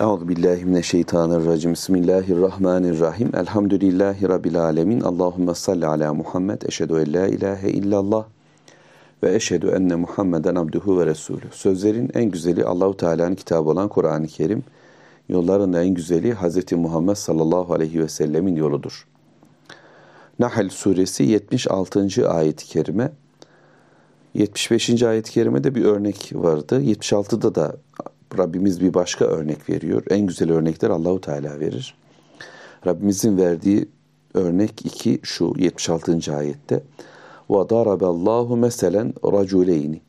Euzu billahi mineşşeytanirracim. Bismillahirrahmanirrahim. Elhamdülillahi rabbil alamin. Allahumme salli ala Muhammed. Eşhedü en la ilahe illallah ve eşhedü enne Muhammeden abduhu ve resulü. Sözlerin en güzeli Allahu Teala'nın kitabı olan Kur'an-ı Kerim. Yolların en güzeli Hz. Muhammed sallallahu aleyhi ve sellemin yoludur. Nahl suresi 76. ayet-i kerime. 75. ayet-i kerimede bir örnek vardı. 76'da da Rabbimiz bir başka örnek veriyor. En güzel örnekler Allahu Teala verir. Rabbimizin verdiği örnek iki şu 76. ayette. Ve daraballahu meselen raculeyni.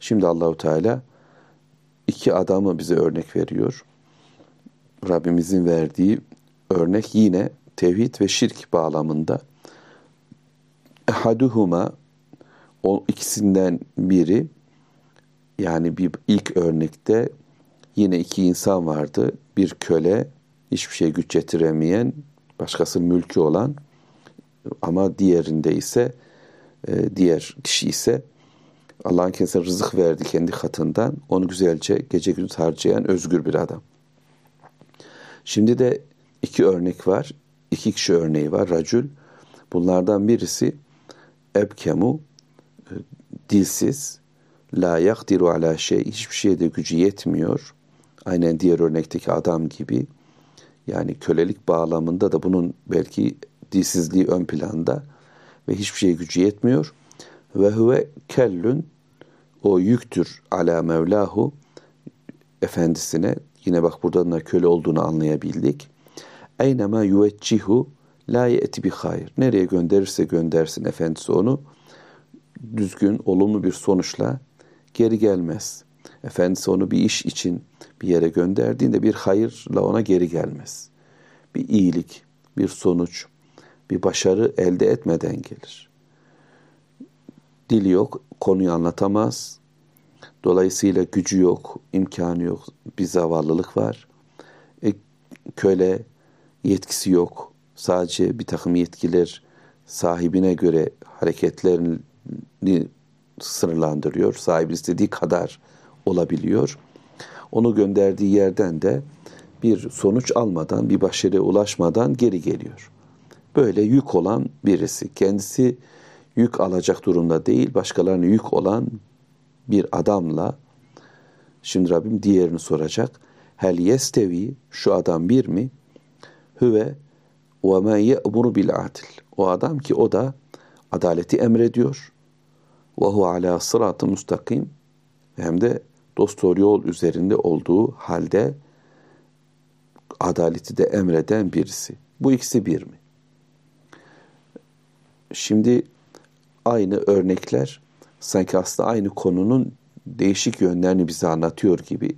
Şimdi Allahu Teala iki adamı bize örnek veriyor. Rabbimizin verdiği örnek yine tevhid ve şirk bağlamında. Ehaduhuma o ikisinden biri yani bir ilk örnekte yine iki insan vardı. Bir köle, hiçbir şey güç getiremeyen, başkası mülkü olan ama diğerinde ise e, diğer kişi ise Allah'ın kendisine rızık verdi kendi katından. Onu güzelce gece gündüz harcayan özgür bir adam. Şimdi de iki örnek var. İki kişi örneği var. Racül. Bunlardan birisi ebkemu, e, dilsiz, la yakdiru ala şey, hiçbir şeyde gücü yetmiyor. Aynen diğer örnekteki adam gibi. Yani kölelik bağlamında da bunun belki dilsizliği ön planda ve hiçbir şeye gücü yetmiyor. Ve huve kellün o yüktür ala mevlahu efendisine. Yine bak buradan da köle olduğunu anlayabildik. Eynema yüveccihu la ye'ti bi hayır. Nereye gönderirse göndersin efendisi onu düzgün, olumlu bir sonuçla geri gelmez. Efendisi onu bir iş için bir yere gönderdiğinde bir hayırla ona geri gelmez. Bir iyilik, bir sonuç, bir başarı elde etmeden gelir. Dili yok, konuyu anlatamaz. Dolayısıyla gücü yok, imkanı yok, bir zavallılık var. E, köle, yetkisi yok. Sadece bir takım yetkiler sahibine göre hareketlerini sınırlandırıyor. Sahibi istediği kadar olabiliyor. Onu gönderdiği yerden de bir sonuç almadan, bir başarıya ulaşmadan geri geliyor. Böyle yük olan birisi, kendisi yük alacak durumda değil, başkalarına yük olan bir adamla, şimdi Rabbim diğerini soracak. Hel yestevi, şu adam bir mi? Hüve ve men ye'muru bil adil. O adam ki o da adaleti emrediyor. Ve hu ala sıratı müstakim. Hem de dosdoğru yol üzerinde olduğu halde adaleti de emreden birisi. Bu ikisi bir mi? Şimdi aynı örnekler sanki aslında aynı konunun değişik yönlerini bize anlatıyor gibi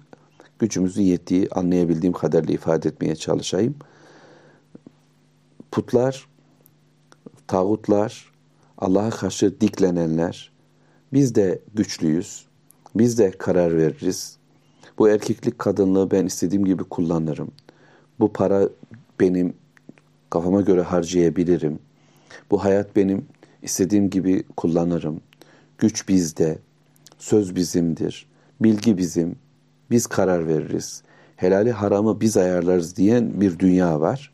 gücümüzün yettiği anlayabildiğim kadarıyla ifade etmeye çalışayım. Putlar, tağutlar, Allah'a karşı diklenenler, biz de güçlüyüz, biz de karar veririz. Bu erkeklik kadınlığı ben istediğim gibi kullanırım. Bu para benim kafama göre harcayabilirim. Bu hayat benim istediğim gibi kullanırım. Güç bizde, söz bizimdir, bilgi bizim, biz karar veririz. Helali haramı biz ayarlarız diyen bir dünya var.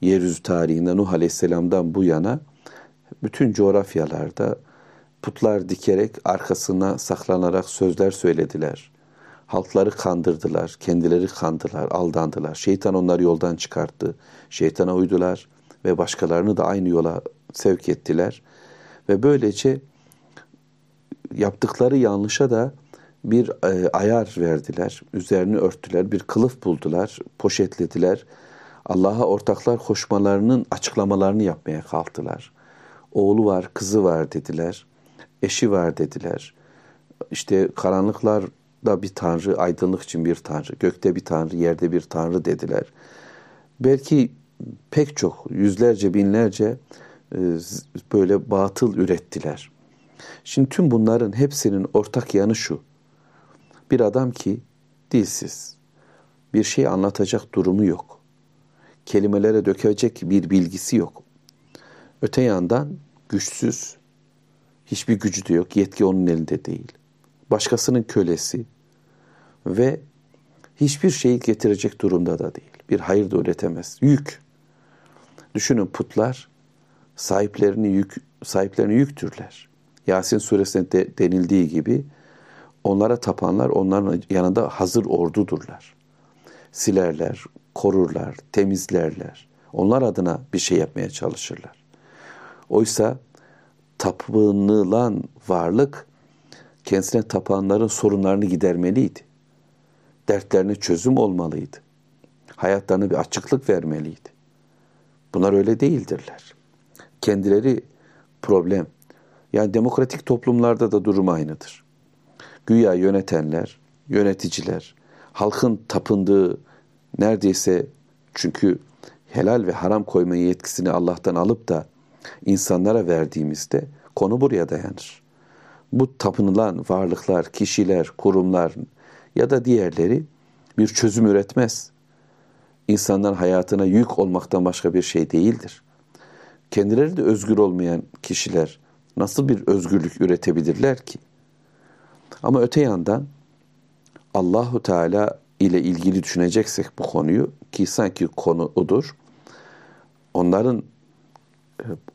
Yeryüzü tarihinde Nuh Aleyhisselam'dan bu yana bütün coğrafyalarda putlar dikerek arkasına saklanarak sözler söylediler. Halkları kandırdılar, kendileri kandılar, aldandılar. Şeytan onları yoldan çıkarttı. Şeytana uydular ve başkalarını da aynı yola sevk ettiler. Ve böylece yaptıkları yanlışa da bir e, ayar verdiler. Üzerini örttüler, bir kılıf buldular, poşetlediler. Allah'a ortaklar koşmalarının açıklamalarını yapmaya kalktılar. Oğlu var, kızı var dediler eşi var dediler. İşte karanlıklar da bir tanrı, aydınlık için bir tanrı, gökte bir tanrı, yerde bir tanrı dediler. Belki pek çok, yüzlerce, binlerce e, böyle batıl ürettiler. Şimdi tüm bunların hepsinin ortak yanı şu. Bir adam ki dilsiz, bir şey anlatacak durumu yok. Kelimelere dökecek bir bilgisi yok. Öte yandan güçsüz, Hiçbir gücü de yok. Yetki onun elinde değil. Başkasının kölesi ve hiçbir şeyi getirecek durumda da değil. Bir hayır da üretemez. Yük. Düşünün putlar sahiplerini yük sahiplerini yüktürler. Yasin suresinde de, denildiği gibi onlara tapanlar onların yanında hazır ordudurlar. Silerler, korurlar, temizlerler. Onlar adına bir şey yapmaya çalışırlar. Oysa tapınılan varlık kendisine tapanların sorunlarını gidermeliydi. Dertlerine çözüm olmalıydı. Hayatlarına bir açıklık vermeliydi. Bunlar öyle değildirler. Kendileri problem. Yani demokratik toplumlarda da durum aynıdır. Güya yönetenler, yöneticiler, halkın tapındığı neredeyse çünkü helal ve haram koyma yetkisini Allah'tan alıp da insanlara verdiğimizde konu buraya dayanır. Bu tapınılan varlıklar, kişiler, kurumlar ya da diğerleri bir çözüm üretmez. İnsanların hayatına yük olmaktan başka bir şey değildir. Kendileri de özgür olmayan kişiler nasıl bir özgürlük üretebilirler ki? Ama öte yandan Allahu Teala ile ilgili düşüneceksek bu konuyu ki sanki konu odur. Onların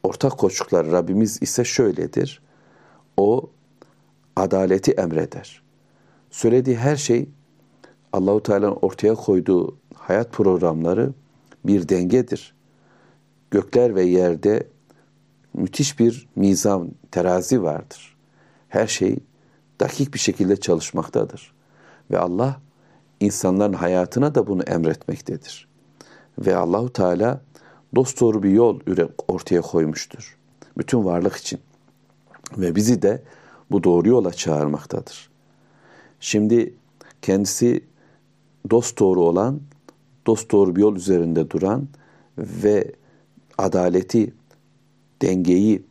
ortak koçlukları Rabbimiz ise şöyledir. O adaleti emreder. Söylediği her şey Allahu Teala'nın ortaya koyduğu hayat programları bir dengedir. Gökler ve yerde müthiş bir mizan, terazi vardır. Her şey dakik bir şekilde çalışmaktadır. Ve Allah insanların hayatına da bunu emretmektedir. Ve Allahu Teala dosdoğru bir yol ortaya koymuştur. Bütün varlık için. Ve bizi de bu doğru yola çağırmaktadır. Şimdi kendisi dost doğru olan, dost doğru bir yol üzerinde duran ve adaleti, dengeyi,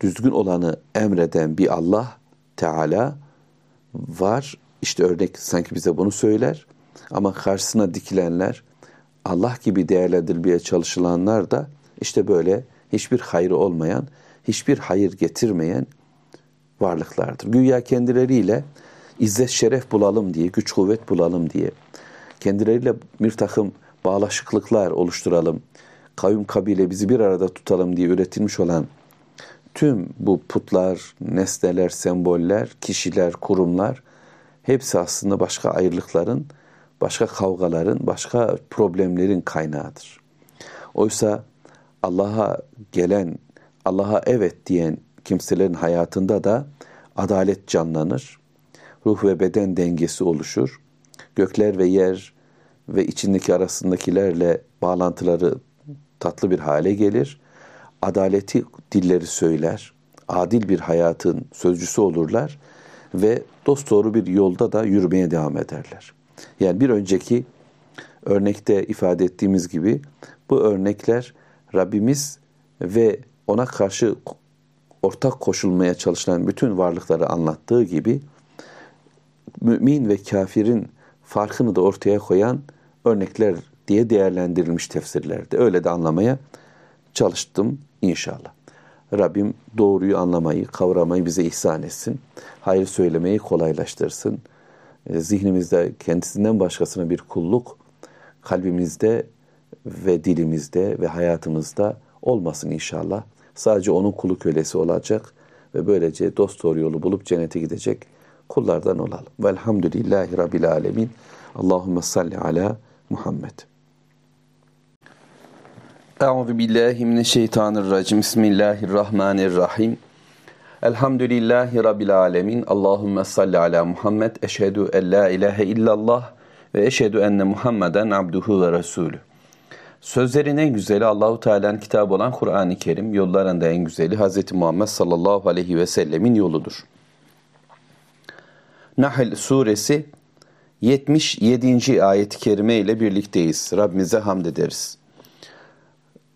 düzgün olanı emreden bir Allah Teala var. İşte örnek sanki bize bunu söyler. Ama karşısına dikilenler, Allah gibi değerlendirilmeye çalışılanlar da işte böyle hiçbir hayrı olmayan, hiçbir hayır getirmeyen varlıklardır. Güya kendileriyle izzet şeref bulalım diye, güç kuvvet bulalım diye, kendileriyle bir takım bağlaşıklıklar oluşturalım, kavim kabile bizi bir arada tutalım diye üretilmiş olan tüm bu putlar, nesneler, semboller, kişiler, kurumlar hepsi aslında başka ayrılıkların, başka kavgaların, başka problemlerin kaynağıdır. Oysa Allah'a gelen, Allah'a evet diyen kimselerin hayatında da adalet canlanır. Ruh ve beden dengesi oluşur. Gökler ve yer ve içindeki arasındakilerle bağlantıları tatlı bir hale gelir. Adaleti dilleri söyler. Adil bir hayatın sözcüsü olurlar ve dosdoğru bir yolda da yürümeye devam ederler. Yani bir önceki örnekte ifade ettiğimiz gibi bu örnekler Rabbimiz ve ona karşı ortak koşulmaya çalışılan bütün varlıkları anlattığı gibi mümin ve kafirin farkını da ortaya koyan örnekler diye değerlendirilmiş tefsirlerde. Öyle de anlamaya çalıştım inşallah. Rabbim doğruyu anlamayı, kavramayı bize ihsan etsin. Hayır söylemeyi kolaylaştırsın. E, zihnimizde kendisinden başkasına bir kulluk kalbimizde ve dilimizde ve hayatımızda olmasın inşallah. Sadece onun kulu kölesi olacak ve böylece dost doğru yolu bulup cennete gidecek kullardan olalım. Velhamdülillahi Rabbil Alemin. Allahümme salli ala Muhammed. Euzu billahi mineşşeytanirracim. Bismillahirrahmanirrahim. Elhamdülillahi Rabbil alemin. Allahümme salli ala Muhammed. Eşhedü en la ilahe illallah ve eşhedü enne Muhammeden abduhu ve resulü. Sözlerin en güzeli Allahu Teala'nın kitabı olan Kur'an-ı Kerim, yollarında en güzeli Hz. Muhammed sallallahu aleyhi ve sellemin yoludur. Nahl suresi 77. ayet-i kerime ile birlikteyiz. Rabbimize hamd ederiz.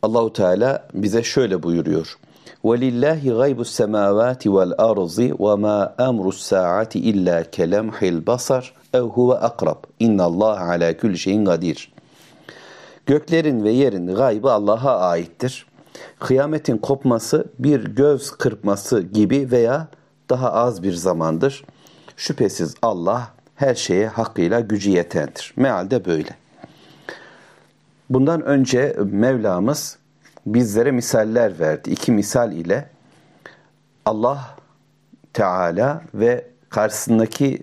Allahu Teala bize şöyle buyuruyor. وَلِلَّهِ غَيْبُ السَّمَاوَاتِ وَالْأَرْضِ وَمَا أَمْرُ السَّاعَةِ إِلَّا كَلَمْحِ الْبَصَرِ اَوْ هُوَ أَقْرَبُ اِنَّ اللّٰهَ عَلَى كُلِّ شَيْءٍ قَدِيرٌ Göklerin ve yerin gaybı Allah'a aittir. Kıyametin kopması bir göz kırpması gibi veya daha az bir zamandır. Şüphesiz Allah her şeye hakkıyla gücü yetendir. Mealde böyle. Bundan önce Mevlamız bizlere misaller verdi. İki misal ile Allah Teala ve karşısındaki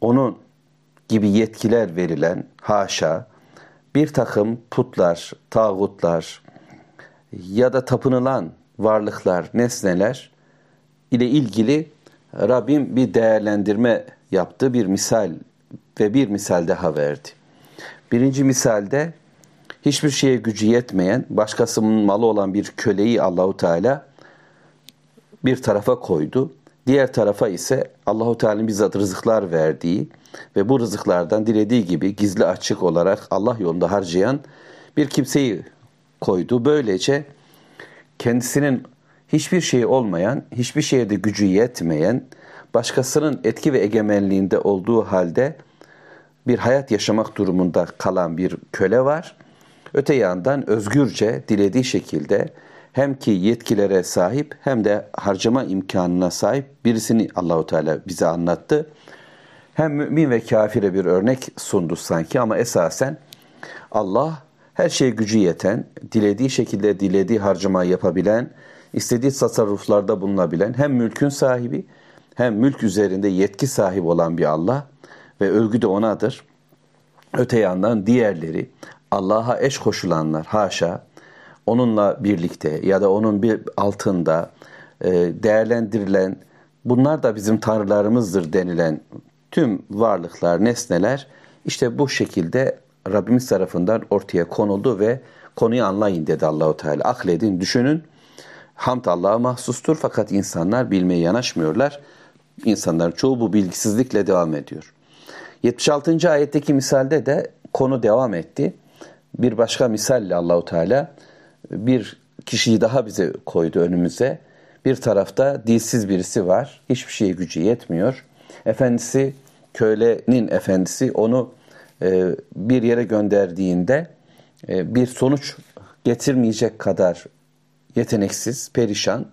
onun gibi yetkiler verilen haşa bir takım putlar, tağutlar ya da tapınılan varlıklar, nesneler ile ilgili Rabbim bir değerlendirme yaptı, bir misal ve bir misal daha verdi. Birinci misalde hiçbir şeye gücü yetmeyen, başkasının malı olan bir köleyi Allahu Teala bir tarafa koydu. Diğer tarafa ise Allahu Teala'nın bizzat rızıklar verdiği ve bu rızıklardan dilediği gibi gizli açık olarak Allah yolunda harcayan bir kimseyi koydu. Böylece kendisinin hiçbir şey olmayan, hiçbir şeye de gücü yetmeyen, başkasının etki ve egemenliğinde olduğu halde bir hayat yaşamak durumunda kalan bir köle var. Öte yandan özgürce dilediği şekilde hem ki yetkilere sahip hem de harcama imkanına sahip birisini Allahu Teala bize anlattı. Hem mümin ve kafire bir örnek sundu sanki ama esasen Allah her şeye gücü yeten, dilediği şekilde dilediği harcamayı yapabilen, istediği tasarruflarda bulunabilen hem mülkün sahibi hem mülk üzerinde yetki sahibi olan bir Allah ve övgü de onadır. Öte yandan diğerleri Allah'a eş koşulanlar haşa onunla birlikte ya da onun bir altında e, değerlendirilen bunlar da bizim tanrılarımızdır denilen tüm varlıklar, nesneler işte bu şekilde Rabbimiz tarafından ortaya konuldu ve konuyu anlayın dedi Allahu Teala. Akledin, düşünün. Hamd Allah'a mahsustur fakat insanlar bilmeye yanaşmıyorlar. İnsanların çoğu bu bilgisizlikle devam ediyor. 76. ayetteki misalde de konu devam etti. Bir başka misalle Allahu Teala bir kişiyi daha bize koydu önümüze. Bir tarafta dilsiz birisi var. Hiçbir şeye gücü yetmiyor. Efendisi, kölenin efendisi onu e, bir yere gönderdiğinde e, bir sonuç getirmeyecek kadar yeteneksiz, perişan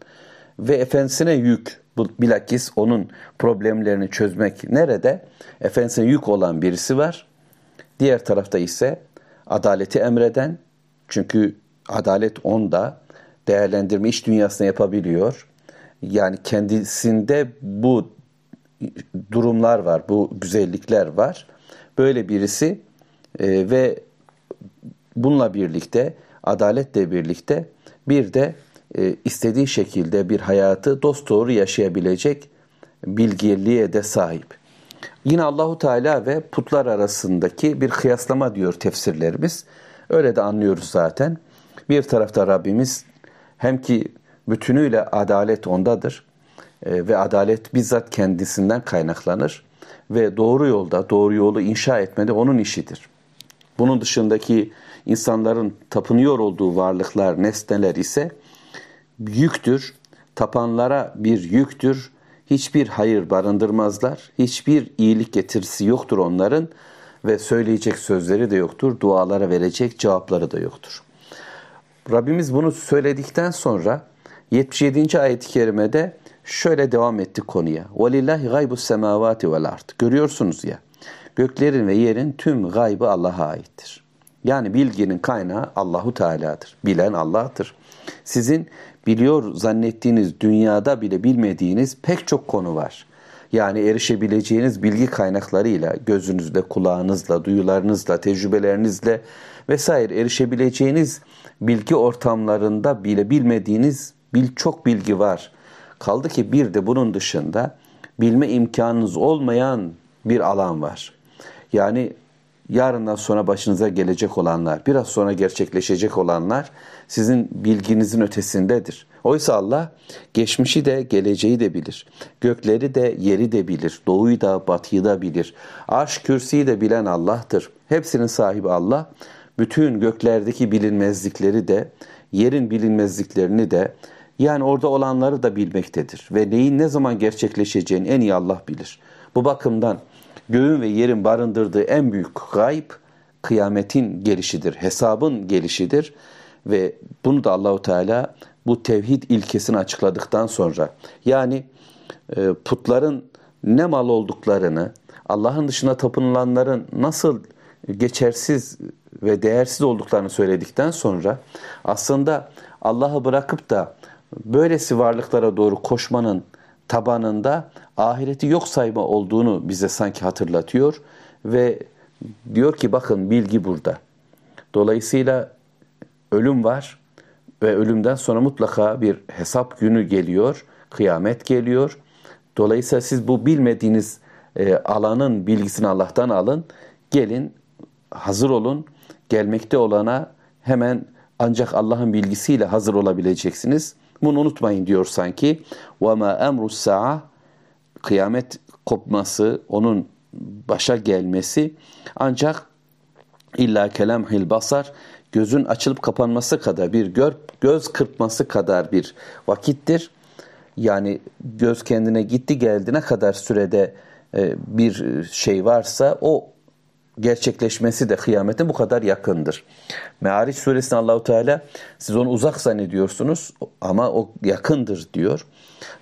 ve efendisine yük, bilakis onun problemlerini çözmek nerede? Efendisine yük olan birisi var. Diğer tarafta ise adaleti emreden, çünkü adalet onda, değerlendirme iş dünyasında yapabiliyor. Yani kendisinde bu durumlar var, bu güzellikler var. Böyle birisi e, ve bununla birlikte, adaletle birlikte bir de e, istediği şekilde bir hayatı dosdoğru yaşayabilecek bilgeliğe de sahip. Yine Allahu Teala ve putlar arasındaki bir kıyaslama diyor tefsirlerimiz. Öyle de anlıyoruz zaten. Bir tarafta Rabbimiz hem ki bütünüyle adalet ondadır e, ve adalet bizzat kendisinden kaynaklanır ve doğru yolda, doğru yolu inşa etmede onun işidir. Bunun dışındaki insanların tapınıyor olduğu varlıklar, nesneler ise yüktür. Tapanlara bir yüktür Hiçbir hayır barındırmazlar. Hiçbir iyilik getirisi yoktur onların ve söyleyecek sözleri de yoktur. Dualara verecek cevapları da yoktur. Rabbimiz bunu söyledikten sonra 77. ayet-i kerimede şöyle devam etti konuya. وَلِلَّهِ غَيْبُ السَّمَاوَاتِ وَالْاَرْضِ Görüyorsunuz ya, göklerin ve yerin tüm gaybı Allah'a aittir. Yani bilginin kaynağı Allahu Teala'dır. Bilen Allah'tır. Sizin biliyor zannettiğiniz dünyada bile bilmediğiniz pek çok konu var. Yani erişebileceğiniz bilgi kaynaklarıyla, gözünüzle, kulağınızla, duyularınızla, tecrübelerinizle vesaire erişebileceğiniz bilgi ortamlarında bile bilmediğiniz bil çok bilgi var. Kaldı ki bir de bunun dışında bilme imkanınız olmayan bir alan var. Yani yarından sonra başınıza gelecek olanlar, biraz sonra gerçekleşecek olanlar sizin bilginizin ötesindedir. Oysa Allah geçmişi de geleceği de bilir. Gökleri de yeri de bilir. Doğuyu da batıyı da bilir. Arş kürsüyü de bilen Allah'tır. Hepsinin sahibi Allah. Bütün göklerdeki bilinmezlikleri de, yerin bilinmezliklerini de, yani orada olanları da bilmektedir. Ve neyin ne zaman gerçekleşeceğini en iyi Allah bilir. Bu bakımdan göğün ve yerin barındırdığı en büyük gayb kıyametin gelişidir, hesabın gelişidir ve bunu da Allahu Teala bu tevhid ilkesini açıkladıktan sonra yani e, putların ne mal olduklarını, Allah'ın dışında tapınılanların nasıl geçersiz ve değersiz olduklarını söyledikten sonra aslında Allah'ı bırakıp da böylesi varlıklara doğru koşmanın tabanında ahireti yok sayma olduğunu bize sanki hatırlatıyor ve diyor ki bakın bilgi burada. Dolayısıyla ölüm var ve ölümden sonra mutlaka bir hesap günü geliyor, kıyamet geliyor. Dolayısıyla siz bu bilmediğiniz e, alanın bilgisini Allah'tan alın. Gelin, hazır olun. Gelmekte olana hemen ancak Allah'ın bilgisiyle hazır olabileceksiniz. Bunu unutmayın diyor sanki. وَمَا اَمْرُ السَّاعَةِ Kıyamet kopması, onun başa gelmesi ancak illa kelamhil basar gözün açılıp kapanması kadar bir gör, göz kırpması kadar bir vakittir. Yani göz kendine gitti geldiğine kadar sürede e, bir şey varsa o gerçekleşmesi de kıyametin bu kadar yakındır. Me'ariç suresinde Allahu Teala siz onu uzak zannediyorsunuz ama o yakındır diyor.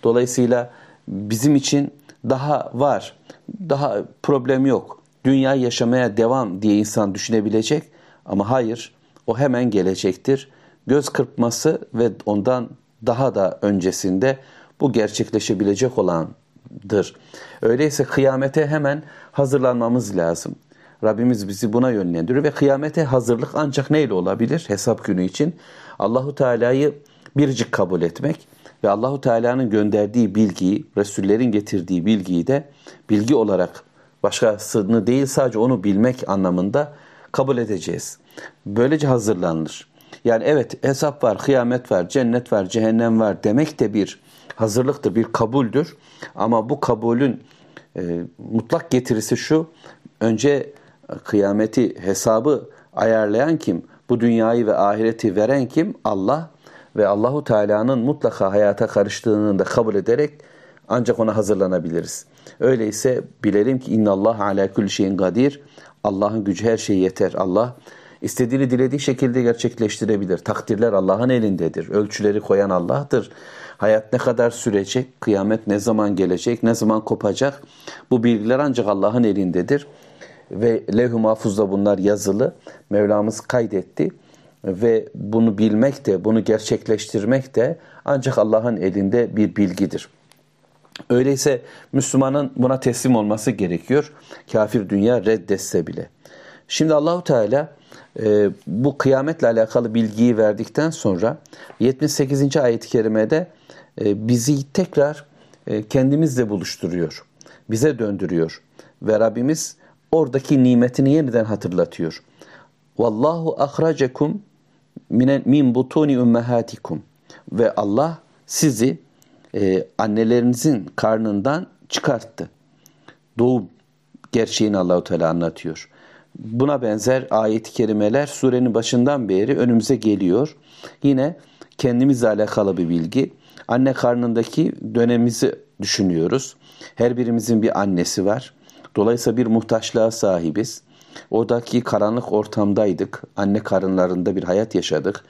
Dolayısıyla bizim için daha var. Daha problem yok. Dünya yaşamaya devam diye insan düşünebilecek ama hayır o hemen gelecektir. Göz kırpması ve ondan daha da öncesinde bu gerçekleşebilecek olandır. Öyleyse kıyamete hemen hazırlanmamız lazım. Rabbimiz bizi buna yönlendiriyor ve kıyamete hazırlık ancak neyle olabilir? Hesap günü için Allahu Teala'yı biricik kabul etmek ve Allahu Teala'nın gönderdiği bilgiyi, Resullerin getirdiği bilgiyi de bilgi olarak başkasını değil sadece onu bilmek anlamında kabul edeceğiz. Böylece hazırlanır. Yani evet hesap var, kıyamet var, cennet var, cehennem var demek de bir hazırlıktır, bir kabuldür. Ama bu kabulün e, mutlak getirisi şu, önce kıyameti, hesabı ayarlayan kim? Bu dünyayı ve ahireti veren kim? Allah ve Allahu Teala'nın mutlaka hayata karıştığını da kabul ederek ancak ona hazırlanabiliriz. Öyleyse bilelim ki inna Allah ala kulli şeyin kadir. Allah'ın gücü her şeye yeter. Allah istediğini dilediği şekilde gerçekleştirebilir. Takdirler Allah'ın elindedir. Ölçüleri koyan Allah'tır. Hayat ne kadar sürecek, kıyamet ne zaman gelecek, ne zaman kopacak bu bilgiler ancak Allah'ın elindedir. Ve levh-i mahfuzda bunlar yazılı. Mevlamız kaydetti. Ve bunu bilmek de, bunu gerçekleştirmek de ancak Allah'ın elinde bir bilgidir. Öyleyse Müslümanın buna teslim olması gerekiyor. Kafir dünya reddetse bile. Şimdi Allahu Teala e, bu kıyametle alakalı bilgiyi verdikten sonra 78. ayet-i kerimede e, bizi tekrar e, kendimizle buluşturuyor. Bize döndürüyor. Ve Rabbimiz oradaki nimetini yeniden hatırlatıyor. Vallahu ahracekum min butuni ummahatikum ve Allah sizi e, annelerinizin karnından çıkarttı. Doğum gerçeğini Allahu Teala anlatıyor. Buna benzer ayet-i kerimeler surenin başından beri önümüze geliyor. Yine kendimizle alakalı bir bilgi. Anne karnındaki dönemimizi düşünüyoruz. Her birimizin bir annesi var. Dolayısıyla bir muhtaçlığa sahibiz. Oradaki karanlık ortamdaydık. Anne karınlarında bir hayat yaşadık.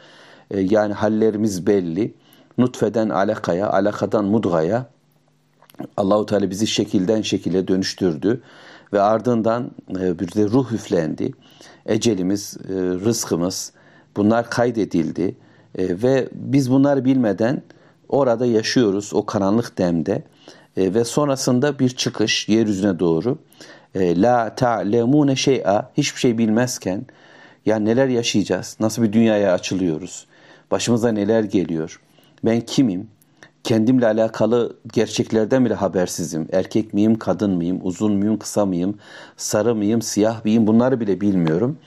E, yani hallerimiz belli. Nutfeden alakaya, alakadan mudgaya Allahu Teala bizi şekilden şekile dönüştürdü ve ardından e, bir de ruh üflendi. Ecelimiz, e, rızkımız bunlar kaydedildi e, ve biz bunları bilmeden orada yaşıyoruz o karanlık demde ve sonrasında bir çıkış yeryüzüne doğru la ta'lemune şey'a hiçbir şey bilmezken ya neler yaşayacağız? Nasıl bir dünyaya açılıyoruz? Başımıza neler geliyor? Ben kimim? Kendimle alakalı gerçeklerden bile habersizim. Erkek miyim, kadın mıyım, uzun muyum, kısa mıyım, sarı mıyım, siyah mıyım bunları bile bilmiyorum.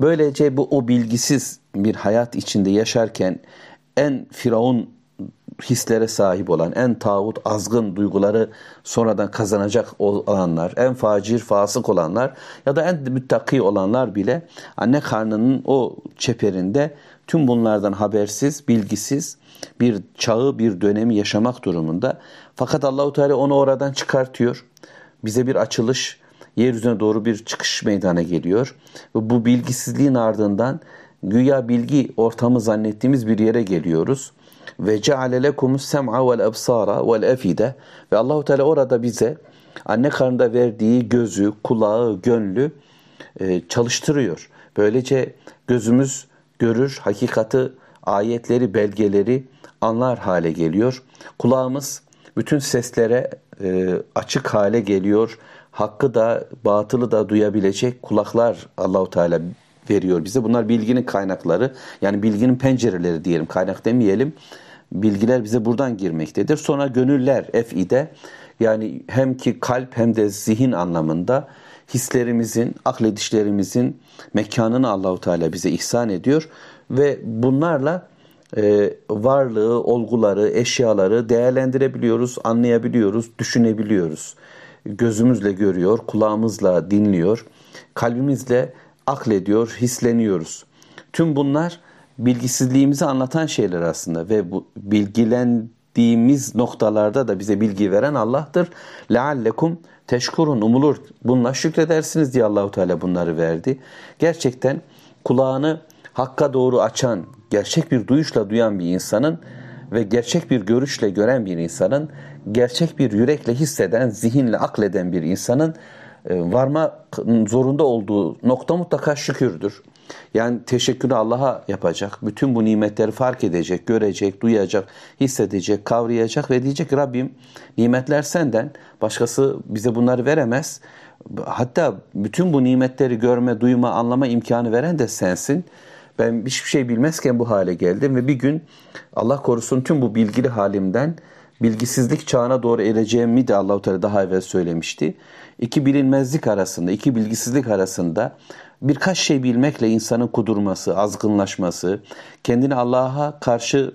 Böylece bu o bilgisiz bir hayat içinde yaşarken en firavun hislere sahip olan, en tağut, azgın duyguları sonradan kazanacak olanlar, en facir, fasık olanlar ya da en müttaki olanlar bile anne karnının o çeperinde tüm bunlardan habersiz, bilgisiz bir çağı, bir dönemi yaşamak durumunda. Fakat Allahu Teala onu oradan çıkartıyor. Bize bir açılış, yeryüzüne doğru bir çıkış meydana geliyor. Ve bu bilgisizliğin ardından güya bilgi ortamı zannettiğimiz bir yere geliyoruz. Ve ceale lekumus sem'a vel absara vel efide ve Allahu Teala orada bize anne karnında verdiği gözü, kulağı, gönlü e, çalıştırıyor. Böylece gözümüz görür, hakikati, ayetleri, belgeleri anlar hale geliyor. Kulağımız bütün seslere e, açık hale geliyor. Hakkı da batılı da duyabilecek kulaklar Allahu Teala veriyor bize. Bunlar bilginin kaynakları. Yani bilginin pencereleri diyelim. Kaynak demeyelim. Bilgiler bize buradan girmektedir. Sonra gönüller efide yani hem ki kalp hem de zihin anlamında hislerimizin, akledişlerimizin mekanını Allahu Teala bize ihsan ediyor ve bunlarla e, varlığı, olguları, eşyaları değerlendirebiliyoruz, anlayabiliyoruz, düşünebiliyoruz. Gözümüzle görüyor, kulağımızla dinliyor, kalbimizle aklediyor, hisleniyoruz. Tüm bunlar bilgisizliğimizi anlatan şeyler aslında ve bu bilgilendiğimiz noktalarda da bize bilgi veren Allah'tır. Leallekum teşkurun umulur. Bununla şükredersiniz diye Allahu Teala bunları verdi. Gerçekten kulağını hakka doğru açan, gerçek bir duyuşla duyan bir insanın ve gerçek bir görüşle gören bir insanın, gerçek bir yürekle hisseden, zihinle akleden bir insanın e, varma zorunda olduğu nokta mutlaka şükürdür. Yani teşekkürü Allah'a yapacak. Bütün bu nimetleri fark edecek, görecek, duyacak, hissedecek, kavrayacak ve diyecek Rabbim nimetler senden. Başkası bize bunları veremez. Hatta bütün bu nimetleri görme, duyma, anlama imkanı veren de sensin. Ben hiçbir şey bilmezken bu hale geldim ve bir gün Allah korusun tüm bu bilgili halimden bilgisizlik çağına doğru ereceğimi de Allahu Teala daha evvel söylemişti. İki bilinmezlik arasında, iki bilgisizlik arasında birkaç şey bilmekle insanın kudurması, azgınlaşması, kendini Allah'a karşı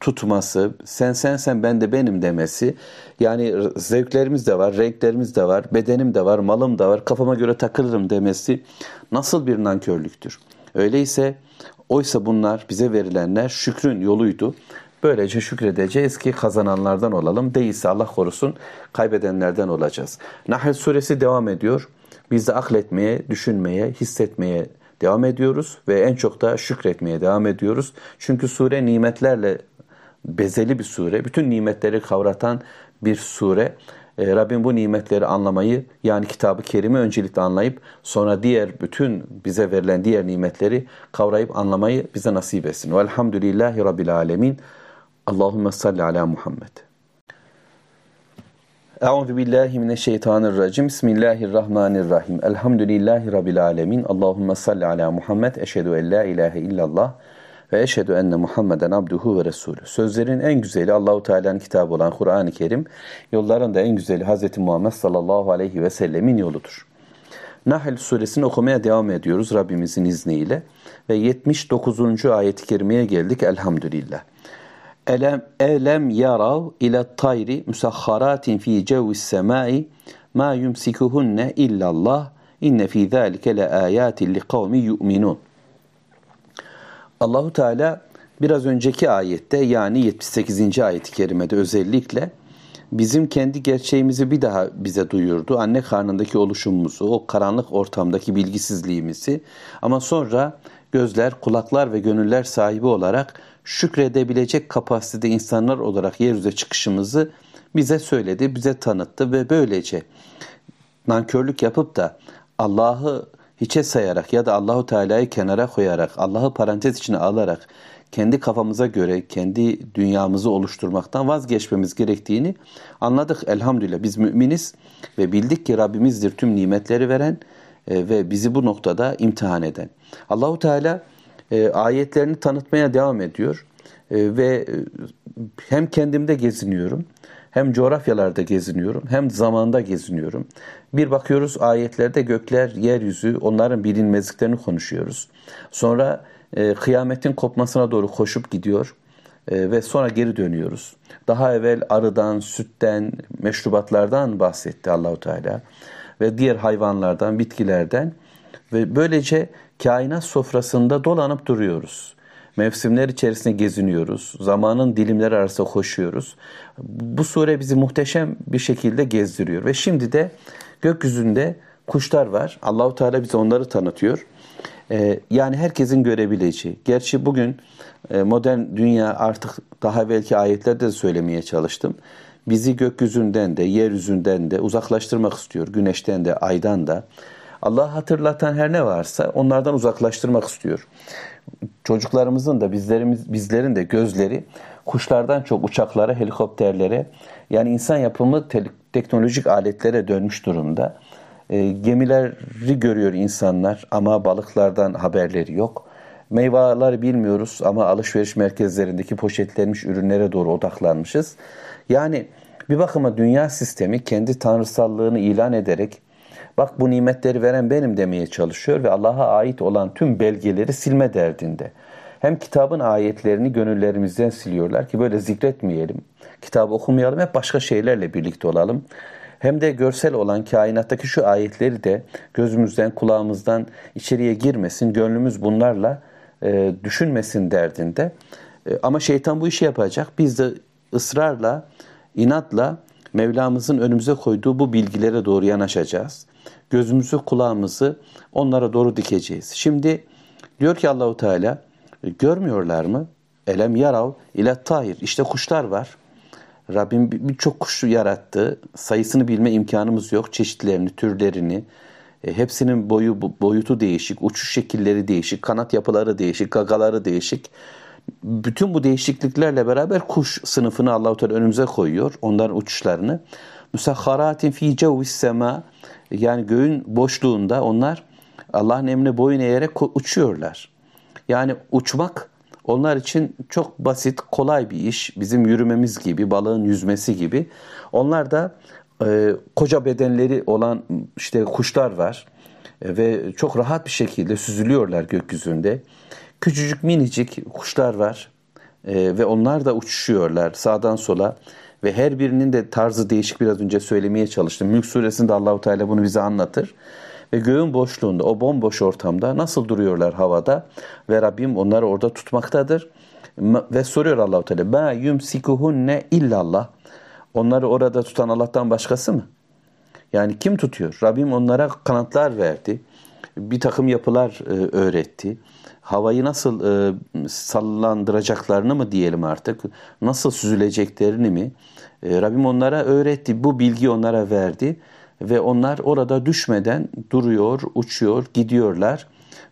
tutması, sen sen sen ben de benim demesi, yani zevklerimiz de var, renklerimiz de var, bedenim de var, malım da var, kafama göre takılırım demesi nasıl bir nankörlüktür. Öyleyse oysa bunlar bize verilenler şükrün yoluydu. Böylece şükredeceğiz ki kazananlardan olalım. Değilse Allah korusun kaybedenlerden olacağız. Nahl suresi devam ediyor. Biz de akletmeye, düşünmeye, hissetmeye devam ediyoruz ve en çok da şükretmeye devam ediyoruz. Çünkü sure nimetlerle bezeli bir sure. Bütün nimetleri kavratan bir sure. E, Rabbim bu nimetleri anlamayı yani kitabı kerimi öncelikle anlayıp sonra diğer bütün bize verilen diğer nimetleri kavrayıp anlamayı bize nasip etsin. Velhamdülillahi Rabbil Alemin. Allahümme salli ala Muhammed. Euzu billahi mineşşeytanirracim. Bismillahirrahmanirrahim. Elhamdülillahi rabbil alamin. Allahumme salli ala Muhammed. Eşhedü en la ilahe illallah ve eşhedü enne Muhammeden abduhu ve resulü. Sözlerin en güzeli Allahu Teala'nın kitabı olan Kur'an-ı Kerim, yolların da en güzeli Hz. Muhammed sallallahu aleyhi ve sellemin yoludur. Nahl suresini okumaya devam ediyoruz Rabbimizin izniyle ve 79. ayet-i kerimeye geldik elhamdülillah. Elem, elem yarav ile tayri musahharatin fi cevvis semai ma yumsikuhunne illallah inne fi zalike le ayatin li kavmi yu'minun. Allahu Teala biraz önceki ayette yani 78. ayet-i kerimede özellikle bizim kendi gerçeğimizi bir daha bize duyurdu. Anne karnındaki oluşumumuzu, o karanlık ortamdaki bilgisizliğimizi ama sonra gözler, kulaklar ve gönüller sahibi olarak şükredebilecek kapasitede insanlar olarak yeryüzüne çıkışımızı bize söyledi, bize tanıttı ve böylece nankörlük yapıp da Allah'ı hiçe sayarak ya da Allahu Teala'yı kenara koyarak, Allah'ı parantez içine alarak kendi kafamıza göre kendi dünyamızı oluşturmaktan vazgeçmemiz gerektiğini anladık elhamdülillah. Biz müminiz ve bildik ki Rabbimizdir tüm nimetleri veren e, ve bizi bu noktada imtihan eden. Allahu Teala e, ayetlerini tanıtmaya devam ediyor e, ve e, hem kendimde geziniyorum hem coğrafyalarda geziniyorum hem zamanda geziniyorum. Bir bakıyoruz ayetlerde gökler, yeryüzü onların bilinmezliklerini konuşuyoruz. Sonra kıyametin kopmasına doğru koşup gidiyor ve sonra geri dönüyoruz. Daha evvel arıdan, sütten, meşrubatlardan bahsetti Allahu Teala ve diğer hayvanlardan, bitkilerden ve böylece kainat sofrasında dolanıp duruyoruz. Mevsimler içerisinde geziniyoruz. Zamanın dilimleri arasında koşuyoruz. Bu sure bizi muhteşem bir şekilde gezdiriyor. Ve şimdi de gökyüzünde kuşlar var. Allahu Teala bize onları tanıtıyor. Ee, yani herkesin görebileceği. Gerçi bugün e, modern dünya artık daha belki ayetlerde de söylemeye çalıştım. bizi gökyüzünden de, yeryüzünden de uzaklaştırmak istiyor. Güneşten de, aydan da. Allah hatırlatan her ne varsa onlardan uzaklaştırmak istiyor. Çocuklarımızın da bizlerimiz bizlerin de gözleri kuşlardan çok uçaklara, helikopterlere yani insan yapımı te- teknolojik aletlere dönmüş durumda. E, gemileri görüyor insanlar ama balıklardan haberleri yok. Meyveleri bilmiyoruz ama alışveriş merkezlerindeki poşetlenmiş ürünlere doğru odaklanmışız. Yani bir bakıma dünya sistemi kendi tanrısallığını ilan ederek bak bu nimetleri veren benim demeye çalışıyor ve Allah'a ait olan tüm belgeleri silme derdinde. Hem kitabın ayetlerini gönüllerimizden siliyorlar ki böyle zikretmeyelim. Kitabı okumayalım hep başka şeylerle birlikte olalım. Hem de görsel olan kainattaki şu ayetleri de gözümüzden, kulağımızdan içeriye girmesin, gönlümüz bunlarla e, düşünmesin derdinde. E, ama şeytan bu işi yapacak. Biz de ısrarla, inatla Mevlamızın önümüze koyduğu bu bilgilere doğru yanaşacağız. Gözümüzü, kulağımızı onlara doğru dikeceğiz. Şimdi diyor ki Allahu Teala görmüyorlar mı? Elem yarav ile tahir. İşte kuşlar var. Rabbim birçok kuş yarattı. Sayısını bilme imkanımız yok. Çeşitlerini, türlerini. E, hepsinin boyu boyutu değişik, uçuş şekilleri değişik, kanat yapıları değişik, gagaları değişik. Bütün bu değişikliklerle beraber kuş sınıfını Allahu Teala önümüze koyuyor. Onların uçuşlarını. Musahharatin fi cevvis sema yani göğün boşluğunda onlar Allah'ın emrine boyun eğerek uçuyorlar. Yani uçmak onlar için çok basit, kolay bir iş. Bizim yürümemiz gibi, balığın yüzmesi gibi. Onlar da e, koca bedenleri olan işte kuşlar var e, ve çok rahat bir şekilde süzülüyorlar gökyüzünde. Küçücük minicik kuşlar var e, ve onlar da uçuşuyorlar sağdan sola ve her birinin de tarzı değişik biraz önce söylemeye çalıştım. Mülk suresinde Allahu Teala bunu bize anlatır. Ve göğün boşluğunda, o bomboş ortamda nasıl duruyorlar havada ve Rabbim onları orada tutmaktadır. Ve soruyor Allahu Teala: "Ma yumsikuhunne illallah." Onları orada tutan Allah'tan başkası mı? Yani kim tutuyor? Rabbim onlara kanatlar verdi. Bir takım yapılar e, öğretti. Havayı nasıl e, sallandıracaklarını mı diyelim artık? Nasıl süzüleceklerini mi? E, Rabbim onlara öğretti. Bu bilgi onlara verdi. Ve onlar orada düşmeden duruyor, uçuyor, gidiyorlar.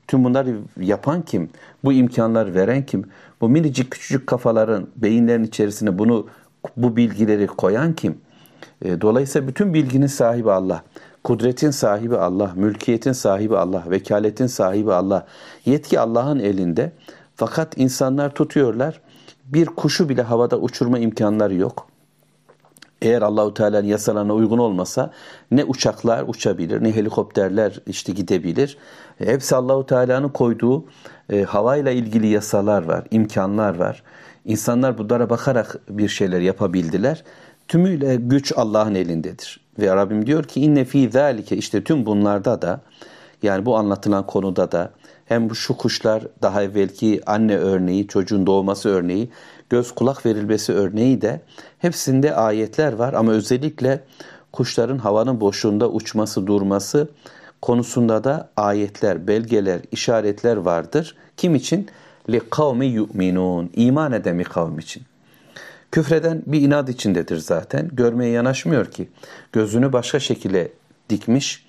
Tüm bunları yapan kim? Bu imkanlar veren kim? Bu minicik küçücük kafaların, beyinlerin içerisine bunu bu bilgileri koyan kim? E, dolayısıyla bütün bilginin sahibi Allah. Kudretin sahibi Allah, mülkiyetin sahibi Allah, vekaletin sahibi Allah. Yetki Allah'ın elinde. Fakat insanlar tutuyorlar. Bir kuşu bile havada uçurma imkanları yok. Eğer Allahu Teala'nın yasalarına uygun olmasa ne uçaklar uçabilir, ne helikopterler işte gidebilir. Hepsi Allahu Teala'nın koyduğu e, havayla ilgili yasalar var, imkanlar var. İnsanlar bunlara bakarak bir şeyler yapabildiler. Tümüyle güç Allah'ın elindedir. Ve Rabbim diyor ki inne fi zalike işte tüm bunlarda da yani bu anlatılan konuda da hem bu şu kuşlar daha evvelki anne örneği, çocuğun doğması örneği, göz kulak verilmesi örneği de hepsinde ayetler var ama özellikle kuşların havanın boşluğunda uçması, durması konusunda da ayetler, belgeler, işaretler vardır. Kim için? Kavmi yu'minun. İman eden bir kavim için. Küfreden bir inat içindedir zaten. Görmeye yanaşmıyor ki. Gözünü başka şekilde dikmiş,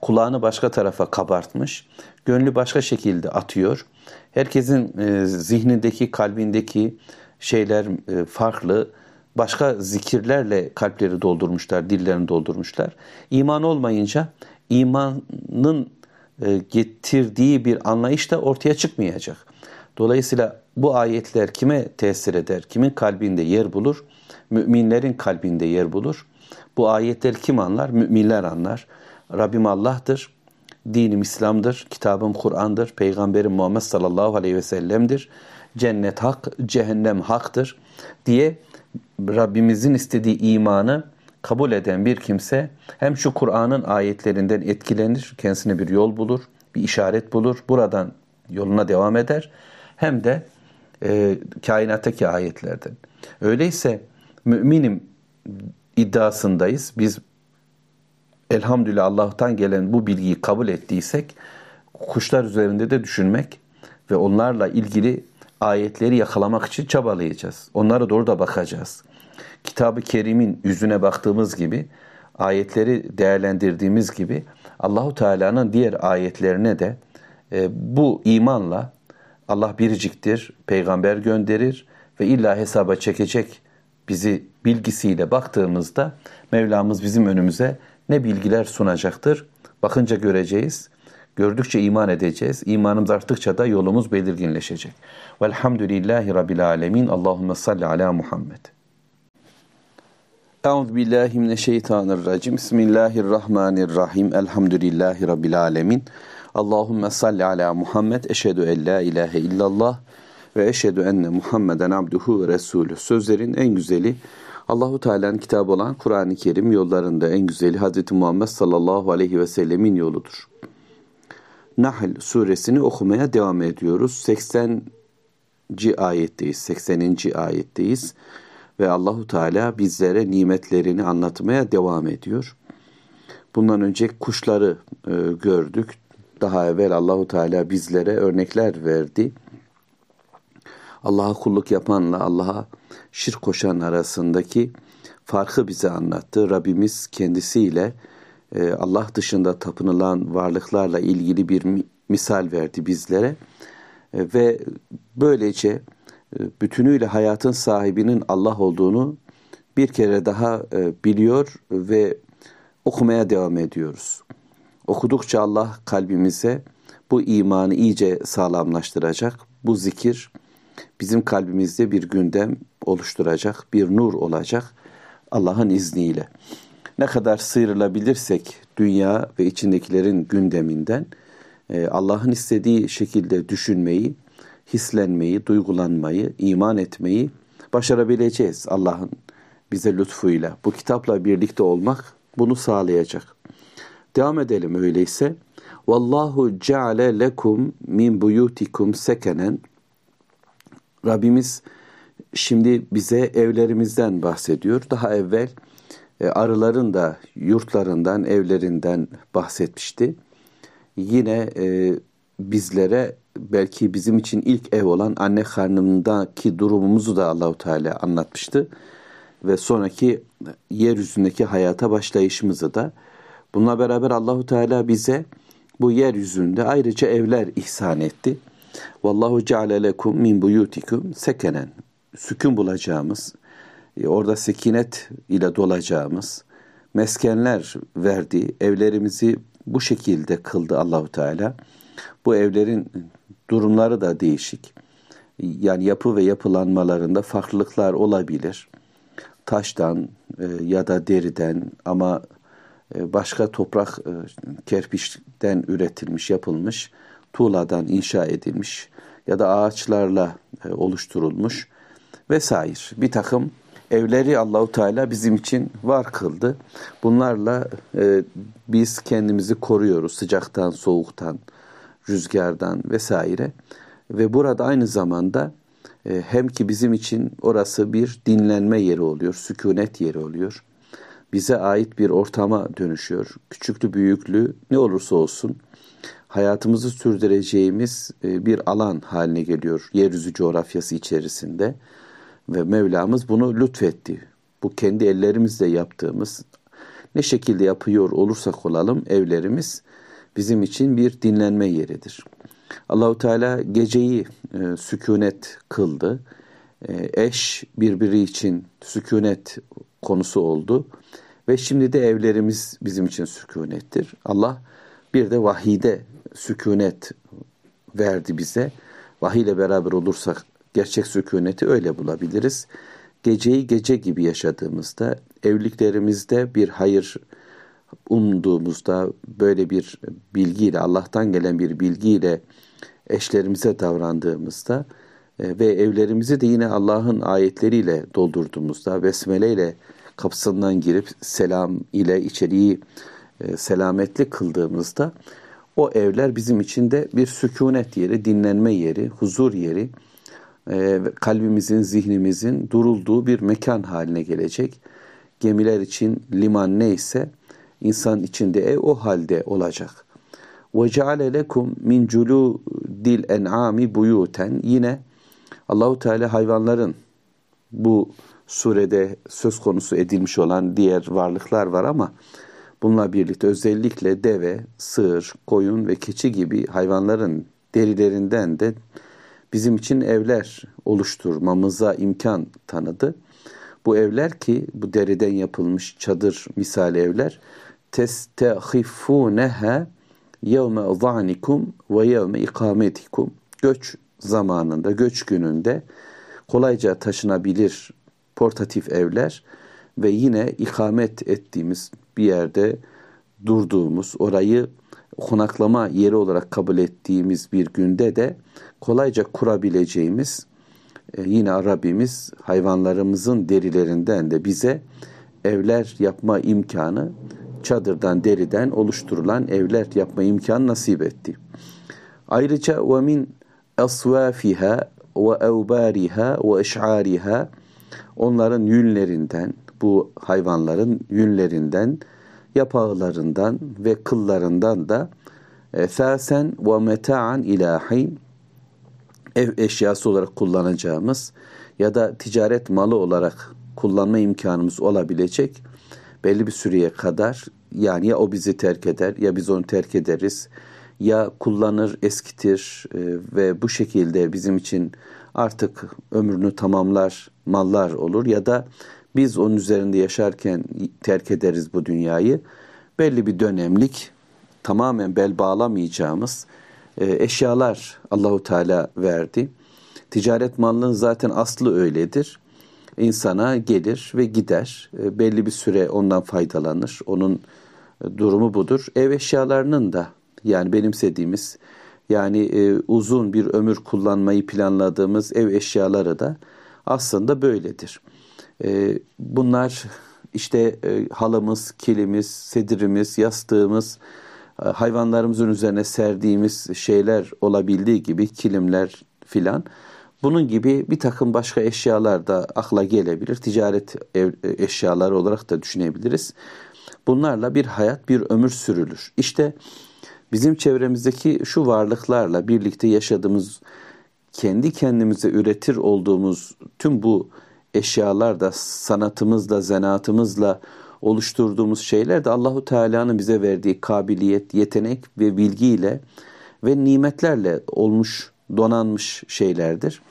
kulağını başka tarafa kabartmış, gönlü başka şekilde atıyor. Herkesin e, zihnindeki, kalbindeki şeyler e, farklı. Başka zikirlerle kalpleri doldurmuşlar, dillerini doldurmuşlar. İman olmayınca imanın e, getirdiği bir anlayış da ortaya çıkmayacak. Dolayısıyla bu ayetler kime tesir eder? Kimin kalbinde yer bulur? Müminlerin kalbinde yer bulur. Bu ayetler kim anlar? Müminler anlar. Rabbim Allah'tır. Dinim İslam'dır. Kitabım Kur'an'dır. Peygamberim Muhammed sallallahu aleyhi ve sellem'dir. Cennet hak, cehennem haktır diye Rabbimizin istediği imanı kabul eden bir kimse hem şu Kur'an'ın ayetlerinden etkilenir, kendisine bir yol bulur, bir işaret bulur, buradan yoluna devam eder. Hem de e, kainattaki ayetlerden. Öyleyse müminim iddiasındayız. Biz elhamdülillah Allah'tan gelen bu bilgiyi kabul ettiysek kuşlar üzerinde de düşünmek ve onlarla ilgili ayetleri yakalamak için çabalayacağız. Onlara doğru da bakacağız. Kitab-ı Kerim'in yüzüne baktığımız gibi, ayetleri değerlendirdiğimiz gibi Allahu Teala'nın diğer ayetlerine de e, bu imanla Allah biriciktir, peygamber gönderir ve illa hesaba çekecek bizi bilgisiyle baktığımızda Mevlamız bizim önümüze ne bilgiler sunacaktır? Bakınca göreceğiz. Gördükçe iman edeceğiz. İmanımız arttıkça da yolumuz belirginleşecek. Velhamdülillahi Rabbil Alemin. Allahümme salli ala Muhammed. Euzu billahi mineşşeytanirracim. Bismillahirrahmanirrahim. Elhamdülillahi Rabbil Alemin. Allahümme salli ala Muhammed. Eşhedü en la ilahe illallah ve eşhedü enne Muhammeden abduhu ve resulü. Sözlerin en güzeli Allahu Teala'nın kitabı olan Kur'an-ı Kerim yollarında en güzeli Hz. Muhammed sallallahu aleyhi ve sellemin yoludur. Nahl suresini okumaya devam ediyoruz. 80. ayetteyiz. 80. ayetteyiz. Ve Allahu Teala bizlere nimetlerini anlatmaya devam ediyor. Bundan önce kuşları e, gördük. Daha evvel Allahu Teala bizlere örnekler verdi. Allah'a kulluk yapanla Allah'a şirk koşan arasındaki farkı bize anlattı. Rabbimiz kendisiyle e, Allah dışında tapınılan varlıklarla ilgili bir misal verdi bizlere. E, ve böylece e, bütünüyle hayatın sahibinin Allah olduğunu bir kere daha biliyor ve okumaya devam ediyoruz. Okudukça Allah kalbimize bu imanı iyice sağlamlaştıracak. Bu zikir bizim kalbimizde bir gündem oluşturacak, bir nur olacak Allah'ın izniyle. Ne kadar sıyrılabilirsek dünya ve içindekilerin gündeminden e, Allah'ın istediği şekilde düşünmeyi, hislenmeyi, duygulanmayı, iman etmeyi başarabileceğiz Allah'ın bize lütfuyla. Bu kitapla birlikte olmak bunu sağlayacak. Devam edelim öyleyse. Vallahu ceale lekum min buyutikum sekenen Rabbimiz şimdi bize evlerimizden bahsediyor. Daha evvel arıların da yurtlarından, evlerinden bahsetmişti. Yine e, bizlere belki bizim için ilk ev olan anne karnındaki durumumuzu da Allahu Teala anlatmıştı ve sonraki yeryüzündeki hayata başlayışımızı da bununla beraber Allahu Teala bize bu yeryüzünde ayrıca evler ihsan etti. Vallahu ceale lekum min buyutikum sekenen. Sükun bulacağımız, e, orada sekinet ile dolacağımız meskenler verdi. Evlerimizi bu şekilde kıldı Allahu Teala. Bu evlerin durumları da değişik. Yani yapı ve yapılanmalarında farklılıklar olabilir. Taştan e, ya da deriden ama e, başka toprak kerpiçten üretilmiş, yapılmış, tuğladan inşa edilmiş ya da ağaçlarla e, oluşturulmuş vesaire bir takım evleri Allahu Teala bizim için var kıldı. Bunlarla e, biz kendimizi koruyoruz sıcaktan, soğuktan, rüzgardan vesaire. Ve burada aynı zamanda e, hem ki bizim için orası bir dinlenme yeri oluyor, sükunet yeri oluyor. Bize ait bir ortama dönüşüyor. Küçüklü büyüklü ne olursa olsun hayatımızı sürdüreceğimiz e, bir alan haline geliyor yeryüzü coğrafyası içerisinde ve Mevlamız bunu lütfetti. Bu kendi ellerimizle yaptığımız ne şekilde yapıyor olursak olalım evlerimiz bizim için bir dinlenme yeridir. Allahu Teala geceyi e, sükunet kıldı. E, eş birbiri için sükunet konusu oldu ve şimdi de evlerimiz bizim için sükunettir. Allah bir de vahide sükunet verdi bize. Vahiy ile beraber olursak gerçek sükuneti öyle bulabiliriz. Geceyi gece gibi yaşadığımızda, evliliklerimizde bir hayır umduğumuzda, böyle bir bilgiyle, Allah'tan gelen bir bilgiyle eşlerimize davrandığımızda e, ve evlerimizi de yine Allah'ın ayetleriyle doldurduğumuzda, besmele ile kapısından girip selam ile içeriği e, selametli kıldığımızda o evler bizim için de bir sükunet yeri, dinlenme yeri, huzur yeri, kalbimizin, zihnimizin durulduğu bir mekan haline gelecek. Gemiler için liman neyse insan içinde ev o halde olacak. وَجَعَلَ لَكُمْ مِنْ dil en'ami buyuten yine Allahu Teala hayvanların bu surede söz konusu edilmiş olan diğer varlıklar var ama bununla birlikte özellikle deve, sığır, koyun ve keçi gibi hayvanların derilerinden de bizim için evler oluşturmamıza imkan tanıdı. Bu evler ki bu deriden yapılmış çadır misali evler testehifuneha yevme zanikum ve yevme ikametikum göç zamanında, göç gününde kolayca taşınabilir portatif evler ve yine ikamet ettiğimiz bir yerde durduğumuz, orayı konaklama yeri olarak kabul ettiğimiz bir günde de kolayca kurabileceğimiz e, yine Rabbimiz hayvanlarımızın derilerinden de bize evler yapma imkanı çadırdan deriden oluşturulan evler yapma imkanı nasip etti. Ayrıca ve min aswafiha ve evbariha ve eş'ariha onların yünlerinden bu hayvanların yünlerinden yapağlarından ve kıllarından da esasen ve meta'an ilahin ev eşyası olarak kullanacağımız ya da ticaret malı olarak kullanma imkanımız olabilecek belli bir süreye kadar yani ya o bizi terk eder ya biz onu terk ederiz ya kullanır eskitir e, ve bu şekilde bizim için artık ömrünü tamamlar mallar olur ya da biz onun üzerinde yaşarken terk ederiz bu dünyayı. Belli bir dönemlik tamamen bel bağlamayacağımız e, eşyalar Allahu Teala verdi. Ticaret malının zaten aslı öyledir. İnsana gelir ve gider. E, belli bir süre ondan faydalanır. Onun e, durumu budur. Ev eşyalarının da yani benimsediğimiz yani uzun bir ömür kullanmayı planladığımız ev eşyaları da aslında böyledir. E, bunlar işte e, halımız, kilimiz, sedirimiz, yastığımız, e, hayvanlarımızın üzerine serdiğimiz şeyler olabildiği gibi kilimler filan. Bunun gibi bir takım başka eşyalar da akla gelebilir. Ticaret e, eşyaları olarak da düşünebiliriz. Bunlarla bir hayat, bir ömür sürülür. İşte bizim çevremizdeki şu varlıklarla birlikte yaşadığımız, kendi kendimize üretir olduğumuz tüm bu eşyalar da sanatımızla, zanaatımızla oluşturduğumuz şeyler de Allahu Teala'nın bize verdiği kabiliyet, yetenek ve bilgiyle ve nimetlerle olmuş, donanmış şeylerdir.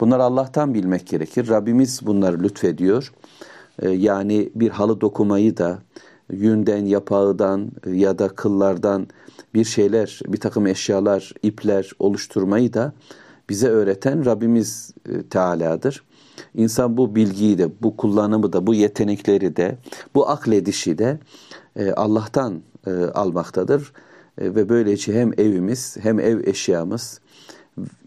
Bunları Allah'tan bilmek gerekir. Rabbimiz bunları lütfediyor. Ee, yani bir halı dokumayı da yünden, yapağıdan ya da kıllardan bir şeyler, bir takım eşyalar, ipler oluşturmayı da bize öğreten Rabbimiz e, Teala'dır. İnsan bu bilgiyi de, bu kullanımı da, bu yetenekleri de, bu akledişi de e, Allah'tan e, almaktadır. Ve böylece hem evimiz hem ev eşyamız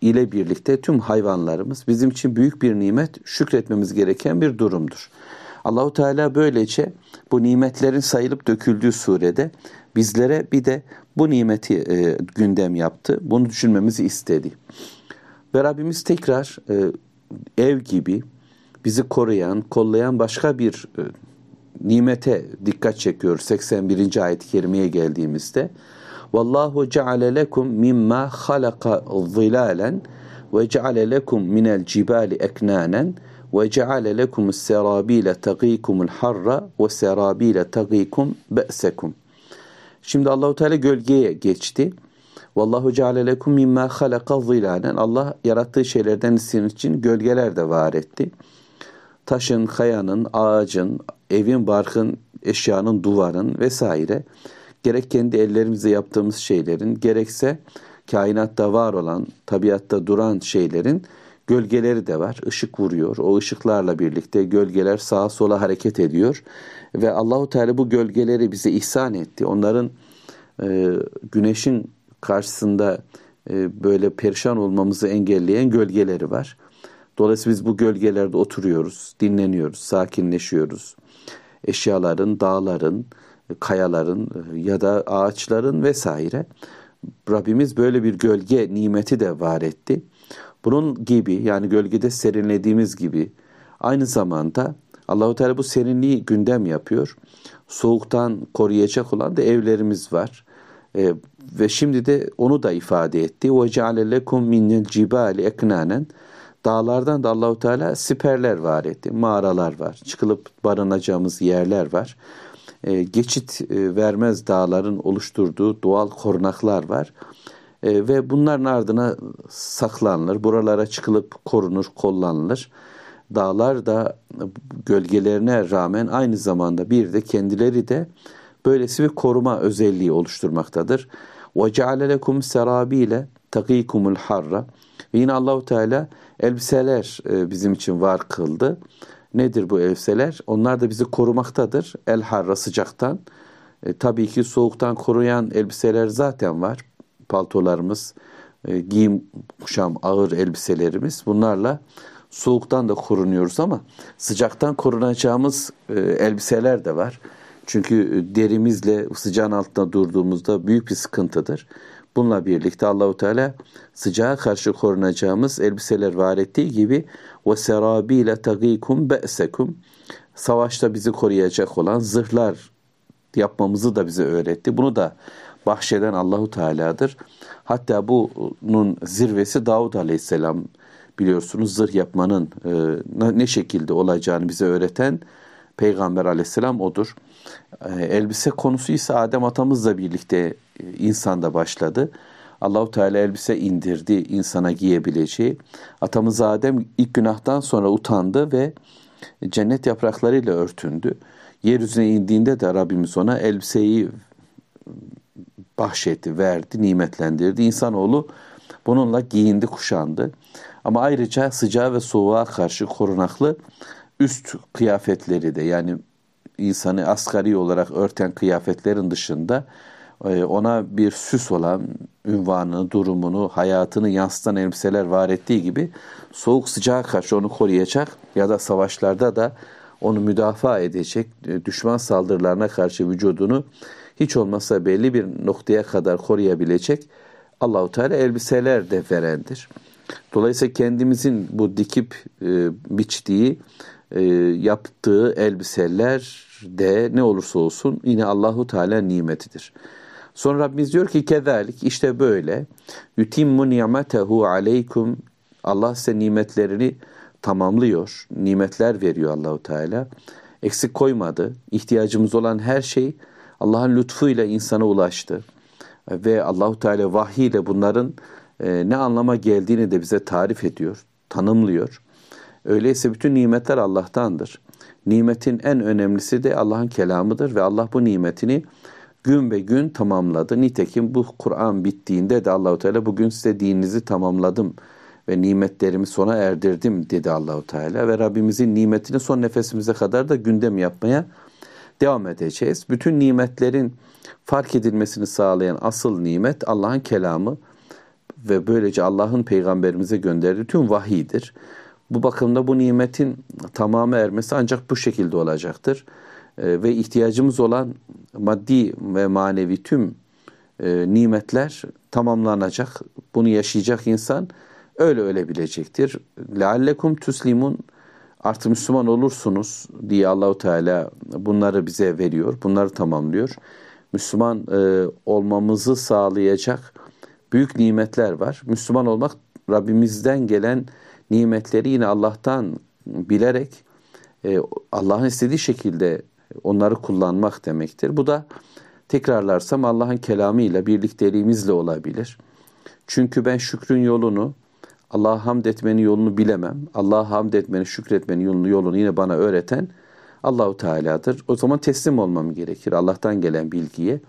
ile birlikte tüm hayvanlarımız bizim için büyük bir nimet, şükretmemiz gereken bir durumdur. Allahu Teala böylece bu nimetlerin sayılıp döküldüğü surede bizlere bir de bu nimeti e, gündem yaptı. Bunu düşünmemizi istedi. Ve Rabbimiz tekrar e, ev gibi bizi koruyan, kollayan başka bir e, nimete dikkat çekiyor 81. ayet-i kerimeye geldiğimizde. Vallahu ceale lekum mimma halaka zilalen ve ceale lekum minel cibali eknanen ve ceale lekum serabile tagikumul harra ve serabile tagikum be'sekum. Şimdi Allahu Teala gölgeye geçti. Vallahu ceale lekum mimma halaka zilanen. Allah yarattığı şeylerden sizin için gölgeler de var etti. Taşın, kayanın, ağacın, evin, barkın, eşyanın, duvarın vesaire gerek kendi ellerimizle yaptığımız şeylerin gerekse kainatta var olan, tabiatta duran şeylerin gölgeleri de var. Işık vuruyor. O ışıklarla birlikte gölgeler sağa sola hareket ediyor. Ve Allahu Teala bu gölgeleri bize ihsan etti. Onların e, güneşin karşısında e, böyle perişan olmamızı engelleyen gölgeleri var. Dolayısıyla biz bu gölgelerde oturuyoruz, dinleniyoruz, sakinleşiyoruz. Eşyaların, dağların, kayaların e, ya da ağaçların vesaire. Rabbimiz böyle bir gölge nimeti de var etti. Bunun gibi yani gölgede serinlediğimiz gibi aynı zamanda Allahu Teala bu serinliği gündem yapıyor. Soğuktan koruyacak olan da evlerimiz var. Ve şimdi de onu da ifade etti. Ceale lekum minel cibali eknanen. Dağlardan da Allahu Teala siperler var etti. Mağaralar var. Çıkılıp barınacağımız yerler var. E, geçit e, vermez dağların oluşturduğu doğal korunaklar var. E, ve bunların ardına saklanılır. Buralara çıkılıp korunur, kollanılır. Dağlar da gölgelerine rağmen aynı zamanda bir de kendileri de böylesi bir koruma özelliği oluşturmaktadır. Ve ceale lekum serabile takikumul harra. Ve yine Allahu Teala elbiseler e, bizim için var kıldı. Nedir bu elbiseler? Onlar da bizi korumaktadır. El harra sıcaktan. E, tabii ki soğuktan koruyan elbiseler zaten var. Paltolarımız, e, giyim kuşam ağır elbiselerimiz. Bunlarla soğuktan da korunuyoruz ama sıcaktan korunacağımız e, elbiseler de var. Çünkü derimizle sıcağın altında durduğumuzda büyük bir sıkıntıdır. Bununla birlikte Allahu Teala sıcağa karşı korunacağımız elbiseler var ettiği gibi ve serabile tagikum be'sekum savaşta bizi koruyacak olan zırhlar yapmamızı da bize öğretti. Bunu da bahşeden Allahu Teala'dır. Hatta bunun zirvesi Davud Aleyhisselam biliyorsunuz zırh yapmanın e, ne şekilde olacağını bize öğreten Peygamber Aleyhisselam odur. E, elbise konusu ise Adem atamızla birlikte e, insanda başladı. Allahu Teala elbise indirdi insana giyebileceği. Atamız Adem ilk günahtan sonra utandı ve cennet yapraklarıyla örtündü. Yeryüzüne indiğinde de Rabbimiz ona elbiseyi bahşetti, verdi, nimetlendirdi. İnsanoğlu bununla giyindi, kuşandı. Ama ayrıca sıcağa ve soğuğa karşı korunaklı üst kıyafetleri de yani insanı asgari olarak örten kıyafetlerin dışında e, ona bir süs olan ünvanını, durumunu, hayatını yansıtan elbiseler var ettiği gibi soğuk sıcağa karşı onu koruyacak ya da savaşlarda da onu müdafaa edecek, e, düşman saldırılarına karşı vücudunu hiç olmazsa belli bir noktaya kadar koruyabilecek Allahu Teala elbiseler de verendir. Dolayısıyla kendimizin bu dikip e, biçtiği, e, yaptığı elbiseler de ne olursa olsun yine Allahu Teala nimetidir. Sonra Rabbimiz diyor ki kezalik işte böyle yutimmu ni'metehu aleykum Allah size nimetlerini tamamlıyor. Nimetler veriyor Allahu Teala. Eksik koymadı. İhtiyacımız olan her şey Allah'ın lütfuyla insana ulaştı. Ve Allahu Teala vahiy bunların e, ne anlama geldiğini de bize tarif ediyor, tanımlıyor. Öyleyse bütün nimetler Allah'tandır. Nimetin en önemlisi de Allah'ın kelamıdır ve Allah bu nimetini gün be gün tamamladı. Nitekim bu Kur'an bittiğinde de Allahu Teala bugün size dininizi tamamladım ve nimetlerimi sona erdirdim dedi Allahu Teala ve Rabbimizin nimetini son nefesimize kadar da gündem yapmaya devam edeceğiz. Bütün nimetlerin fark edilmesini sağlayan asıl nimet Allah'ın kelamı ve böylece Allah'ın peygamberimize gönderdiği tüm vahidir. Bu bakımda bu nimetin tamamı ermesi ancak bu şekilde olacaktır. E, ve ihtiyacımız olan maddi ve manevi tüm e, nimetler tamamlanacak. Bunu yaşayacak insan öyle ölebilecektir. Leallekum tuslimun artık Müslüman olursunuz diye Allahu Teala bunları bize veriyor. Bunları tamamlıyor. Müslüman e, olmamızı sağlayacak büyük nimetler var. Müslüman olmak Rabbimizden gelen nimetleri yine Allah'tan bilerek e, Allah'ın istediği şekilde onları kullanmak demektir. Bu da tekrarlarsam Allah'ın kelamıyla birlikteliğimizle olabilir. Çünkü ben şükrün yolunu, Allah'a hamd etmenin yolunu bilemem. Allah'a hamd etmenin, şükretmenin yolunu, yolunu yine bana öğreten Allahu Teala'dır. O zaman teslim olmam gerekir Allah'tan gelen bilgiye.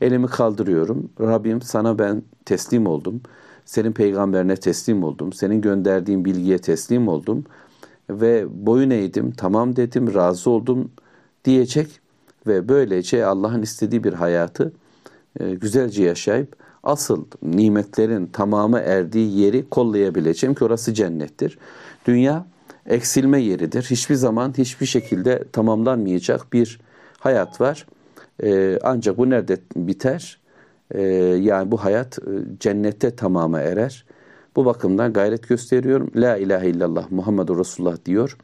Elimi kaldırıyorum. Rabbim sana ben teslim oldum. Senin peygamberine teslim oldum. Senin gönderdiğin bilgiye teslim oldum. Ve boyun eğdim, tamam dedim, razı oldum diyecek. Ve böylece Allah'ın istediği bir hayatı e, güzelce yaşayıp asıl nimetlerin tamamı erdiği yeri kollayabileceğim ki orası cennettir. Dünya eksilme yeridir. Hiçbir zaman hiçbir şekilde tamamlanmayacak bir hayat var. Ee, ancak bu nerede biter? Ee, yani bu hayat e, cennette tamama erer. Bu bakımdan gayret gösteriyorum. La ilahe illallah Muhammedur Resulullah diyor.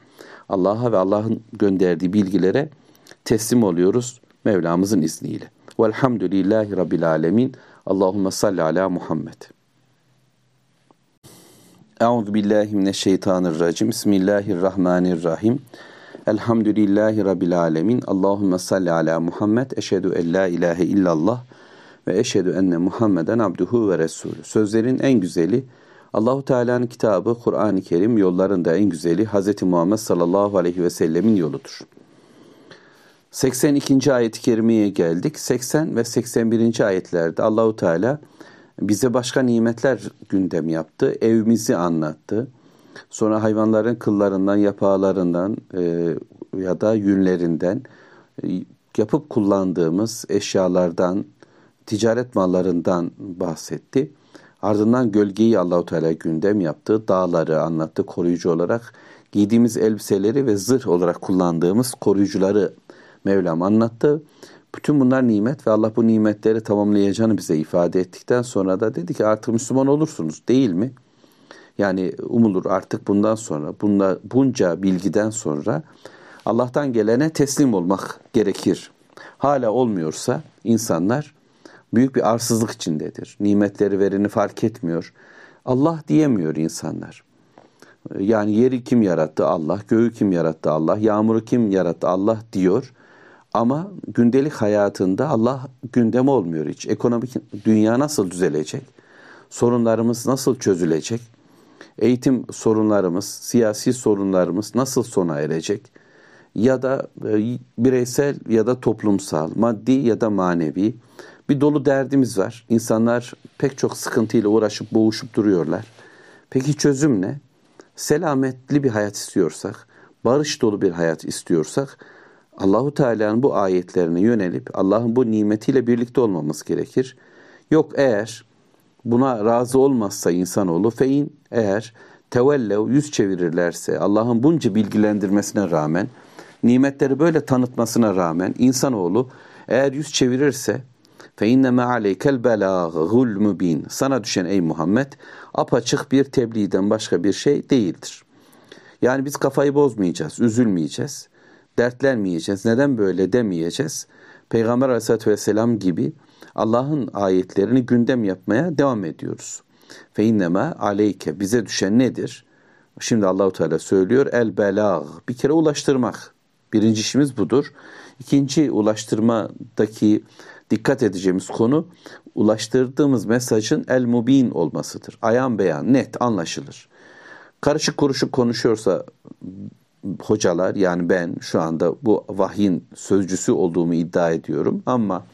Allah'a ve Allah'ın gönderdiği bilgilere teslim oluyoruz Mevlamızın izniyle. Velhamdülillahi Rabbil Alemin. Allahümme salli ala Muhammed. Euzu billahi mineşşeytanirracim. Bismillahirrahmanirrahim. Elhamdülillahi rabbil alamin. Allahumme salli ala Muhammed. Eşhedü en la ilahe illallah ve eşhedü enne Muhammeden abduhu ve resulü. Sözlerin en güzeli Allahu Teala'nın kitabı Kur'an-ı Kerim yollarında en güzeli Hz. Muhammed sallallahu aleyhi ve sellemin yoludur. 82. ayet-i kerimeye geldik. 80 ve 81. ayetlerde Allahu Teala bize başka nimetler gündem yaptı. Evimizi anlattı. Sonra hayvanların kıllarından, yapağlarından e, ya da yünlerinden e, yapıp kullandığımız eşyalardan, ticaret mallarından bahsetti. Ardından gölgeyi Allahu Teala gündem yaptı. Dağları anlattı koruyucu olarak. Giydiğimiz elbiseleri ve zırh olarak kullandığımız koruyucuları Mevlam anlattı. Bütün bunlar nimet ve Allah bu nimetleri tamamlayacağını bize ifade ettikten sonra da dedi ki artık Müslüman olursunuz değil mi? Yani umulur artık bundan sonra bunla, bunca bilgiden sonra Allah'tan gelene teslim olmak gerekir. Hala olmuyorsa insanlar büyük bir arsızlık içindedir. Nimetleri vereni fark etmiyor. Allah diyemiyor insanlar. Yani yeri kim yarattı? Allah. Göğü kim yarattı? Allah. Yağmuru kim yarattı? Allah diyor. Ama gündelik hayatında Allah gündem olmuyor hiç. Ekonomik dünya nasıl düzelecek? Sorunlarımız nasıl çözülecek? Eğitim sorunlarımız, siyasi sorunlarımız nasıl sona erecek? Ya da e, bireysel ya da toplumsal, maddi ya da manevi bir dolu derdimiz var. İnsanlar pek çok sıkıntıyla uğraşıp boğuşup duruyorlar. Peki çözüm ne? Selametli bir hayat istiyorsak, barış dolu bir hayat istiyorsak Allahu Teala'nın bu ayetlerine yönelip Allah'ın bu nimetiyle birlikte olmamız gerekir. Yok eğer buna razı olmazsa insanoğlu fein eğer tevellev yüz çevirirlerse Allah'ın bunca bilgilendirmesine rağmen nimetleri böyle tanıtmasına rağmen insanoğlu eğer yüz çevirirse inneme aleykel belâgul mubin sana düşen ey Muhammed apaçık bir tebliğden başka bir şey değildir. Yani biz kafayı bozmayacağız, üzülmeyeceğiz dertlenmeyeceğiz. Neden böyle demeyeceğiz? Peygamber aleyhissalatü vesselam gibi Allah'ın ayetlerini gündem yapmaya devam ediyoruz. İnneme aleyke bize düşen nedir? Şimdi Allahu Teala söylüyor el belag bir kere ulaştırmak. Birinci işimiz budur. İkinci ulaştırmadaki dikkat edeceğimiz konu ulaştırdığımız mesajın el mubin olmasıdır. Ayan beyan, net, anlaşılır. Karışık kuruşuk konuşuyorsa hocalar yani ben şu anda bu vahyin sözcüsü olduğumu iddia ediyorum ama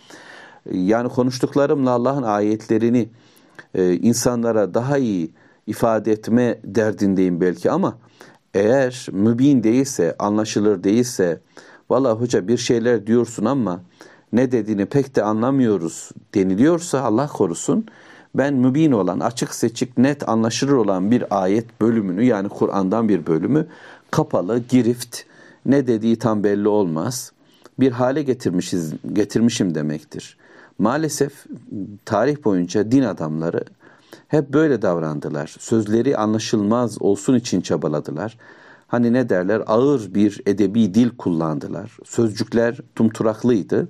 yani konuştuklarımla Allah'ın ayetlerini e, insanlara daha iyi ifade etme derdindeyim belki ama eğer mübin değilse, anlaşılır değilse valla hoca bir şeyler diyorsun ama ne dediğini pek de anlamıyoruz deniliyorsa Allah korusun ben mübin olan, açık seçik, net anlaşılır olan bir ayet bölümünü yani Kur'an'dan bir bölümü kapalı, girift, ne dediği tam belli olmaz. Bir hale getirmişiz, getirmişim demektir. Maalesef tarih boyunca din adamları hep böyle davrandılar. Sözleri anlaşılmaz olsun için çabaladılar. Hani ne derler ağır bir edebi dil kullandılar. Sözcükler tumturaklıydı.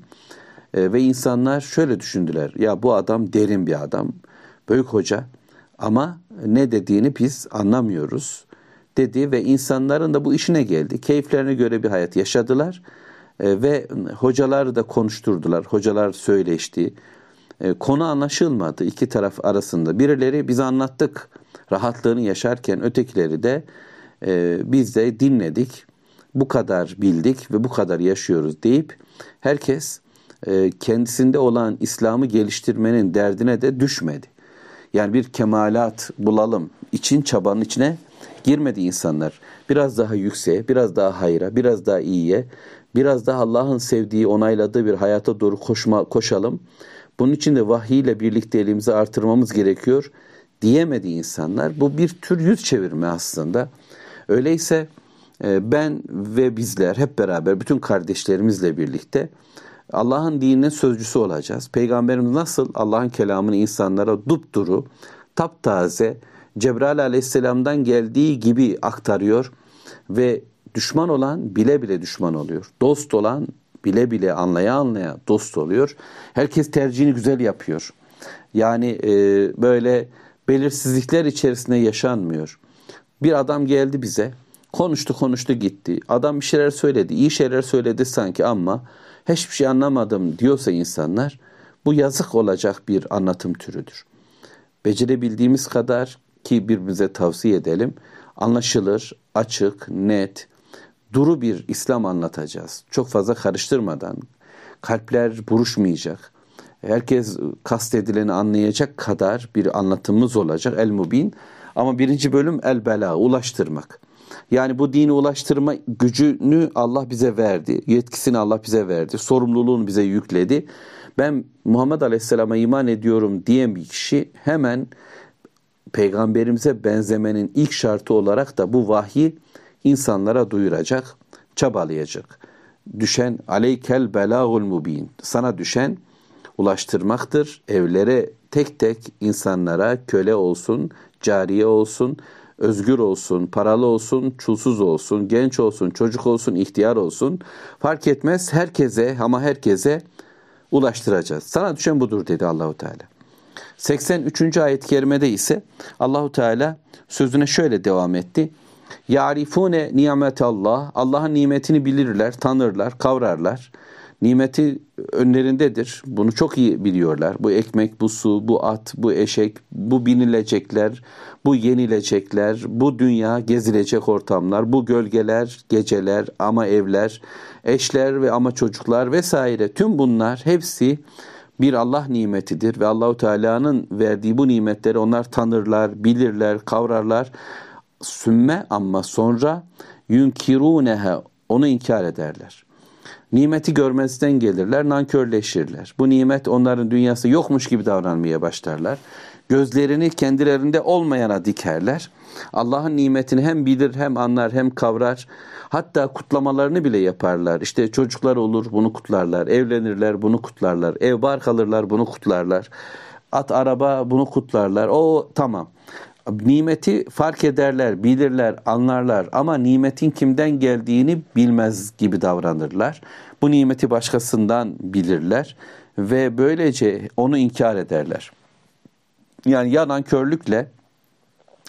E, ve insanlar şöyle düşündüler. Ya bu adam derin bir adam. Büyük hoca ama ne dediğini biz anlamıyoruz dedi ve insanların da bu işine geldi. Keyiflerine göre bir hayat yaşadılar e, ve hocaları da konuşturdular. Hocalar söyleşti. E, konu anlaşılmadı iki taraf arasında. Birileri biz anlattık rahatlığını yaşarken ötekileri de e, biz de dinledik. Bu kadar bildik ve bu kadar yaşıyoruz deyip herkes e, kendisinde olan İslam'ı geliştirmenin derdine de düşmedi. Yani bir kemalat bulalım için çabanın içine girmedi insanlar. Biraz daha yükseğe, biraz daha hayra, biraz daha iyiye, biraz daha Allah'ın sevdiği, onayladığı bir hayata doğru koşma, koşalım. Bunun için de vahiy ile birlikte elimizi artırmamız gerekiyor diyemedi insanlar. Bu bir tür yüz çevirme aslında. Öyleyse e, ben ve bizler hep beraber bütün kardeşlerimizle birlikte Allah'ın dinine sözcüsü olacağız. Peygamberimiz nasıl Allah'ın kelamını insanlara dupduru, taptaze, Cebrail aleyhisselamdan geldiği gibi aktarıyor ve düşman olan bile bile düşman oluyor. Dost olan bile bile anlaya anlaya dost oluyor. Herkes tercihini güzel yapıyor. Yani e, böyle belirsizlikler içerisinde yaşanmıyor. Bir adam geldi bize, konuştu konuştu gitti. Adam bir şeyler söyledi, iyi şeyler söyledi sanki ama hiçbir şey anlamadım diyorsa insanlar, bu yazık olacak bir anlatım türüdür. Becerebildiğimiz kadar ki birbirimize tavsiye edelim, anlaşılır, açık, net, duru bir İslam anlatacağız. Çok fazla karıştırmadan, kalpler buruşmayacak. Herkes kastedileni anlayacak kadar bir anlatımımız olacak el mubin. Ama birinci bölüm el bela, ulaştırmak. Yani bu dini ulaştırma gücünü Allah bize verdi. Yetkisini Allah bize verdi. Sorumluluğunu bize yükledi. Ben Muhammed Aleyhisselam'a iman ediyorum diyen bir kişi hemen peygamberimize benzemenin ilk şartı olarak da bu vahyi insanlara duyuracak, çabalayacak. Düşen aleykel belagul mubin. Sana düşen ulaştırmaktır. Evlere tek tek insanlara köle olsun, cariye olsun, özgür olsun, paralı olsun, çulsuz olsun, genç olsun, çocuk olsun, ihtiyar olsun fark etmez herkese ama herkese ulaştıracağız. Sana düşen budur dedi Allahu Teala. 83. ayet-i kerimede ise Allahu Teala sözüne şöyle devam etti. Yarifune Allah. Allah'ın nimetini bilirler, tanırlar, kavrarlar. Nimeti önlerindedir. Bunu çok iyi biliyorlar. Bu ekmek, bu su, bu at, bu eşek, bu binilecekler, bu yenilecekler, bu dünya gezilecek ortamlar, bu gölgeler, geceler, ama evler, eşler ve ama çocuklar vesaire. Tüm bunlar hepsi bir Allah nimetidir ve Allahu Teala'nın verdiği bu nimetleri onlar tanırlar, bilirler, kavrarlar. Sümme ama sonra yunkiruneha onu inkar ederler. Nimeti görmezden gelirler, nankörleşirler. Bu nimet onların dünyası yokmuş gibi davranmaya başlarlar. Gözlerini kendilerinde olmayana dikerler. Allah'ın nimetini hem bilir hem anlar hem kavrar. Hatta kutlamalarını bile yaparlar. İşte çocuklar olur bunu kutlarlar. Evlenirler bunu kutlarlar. Ev bar kalırlar bunu kutlarlar. At araba bunu kutlarlar. O tamam. Nimeti fark ederler, bilirler, anlarlar ama nimetin kimden geldiğini bilmez gibi davranırlar. Bu nimeti başkasından bilirler ve böylece onu inkar ederler. Yani yanan körlükle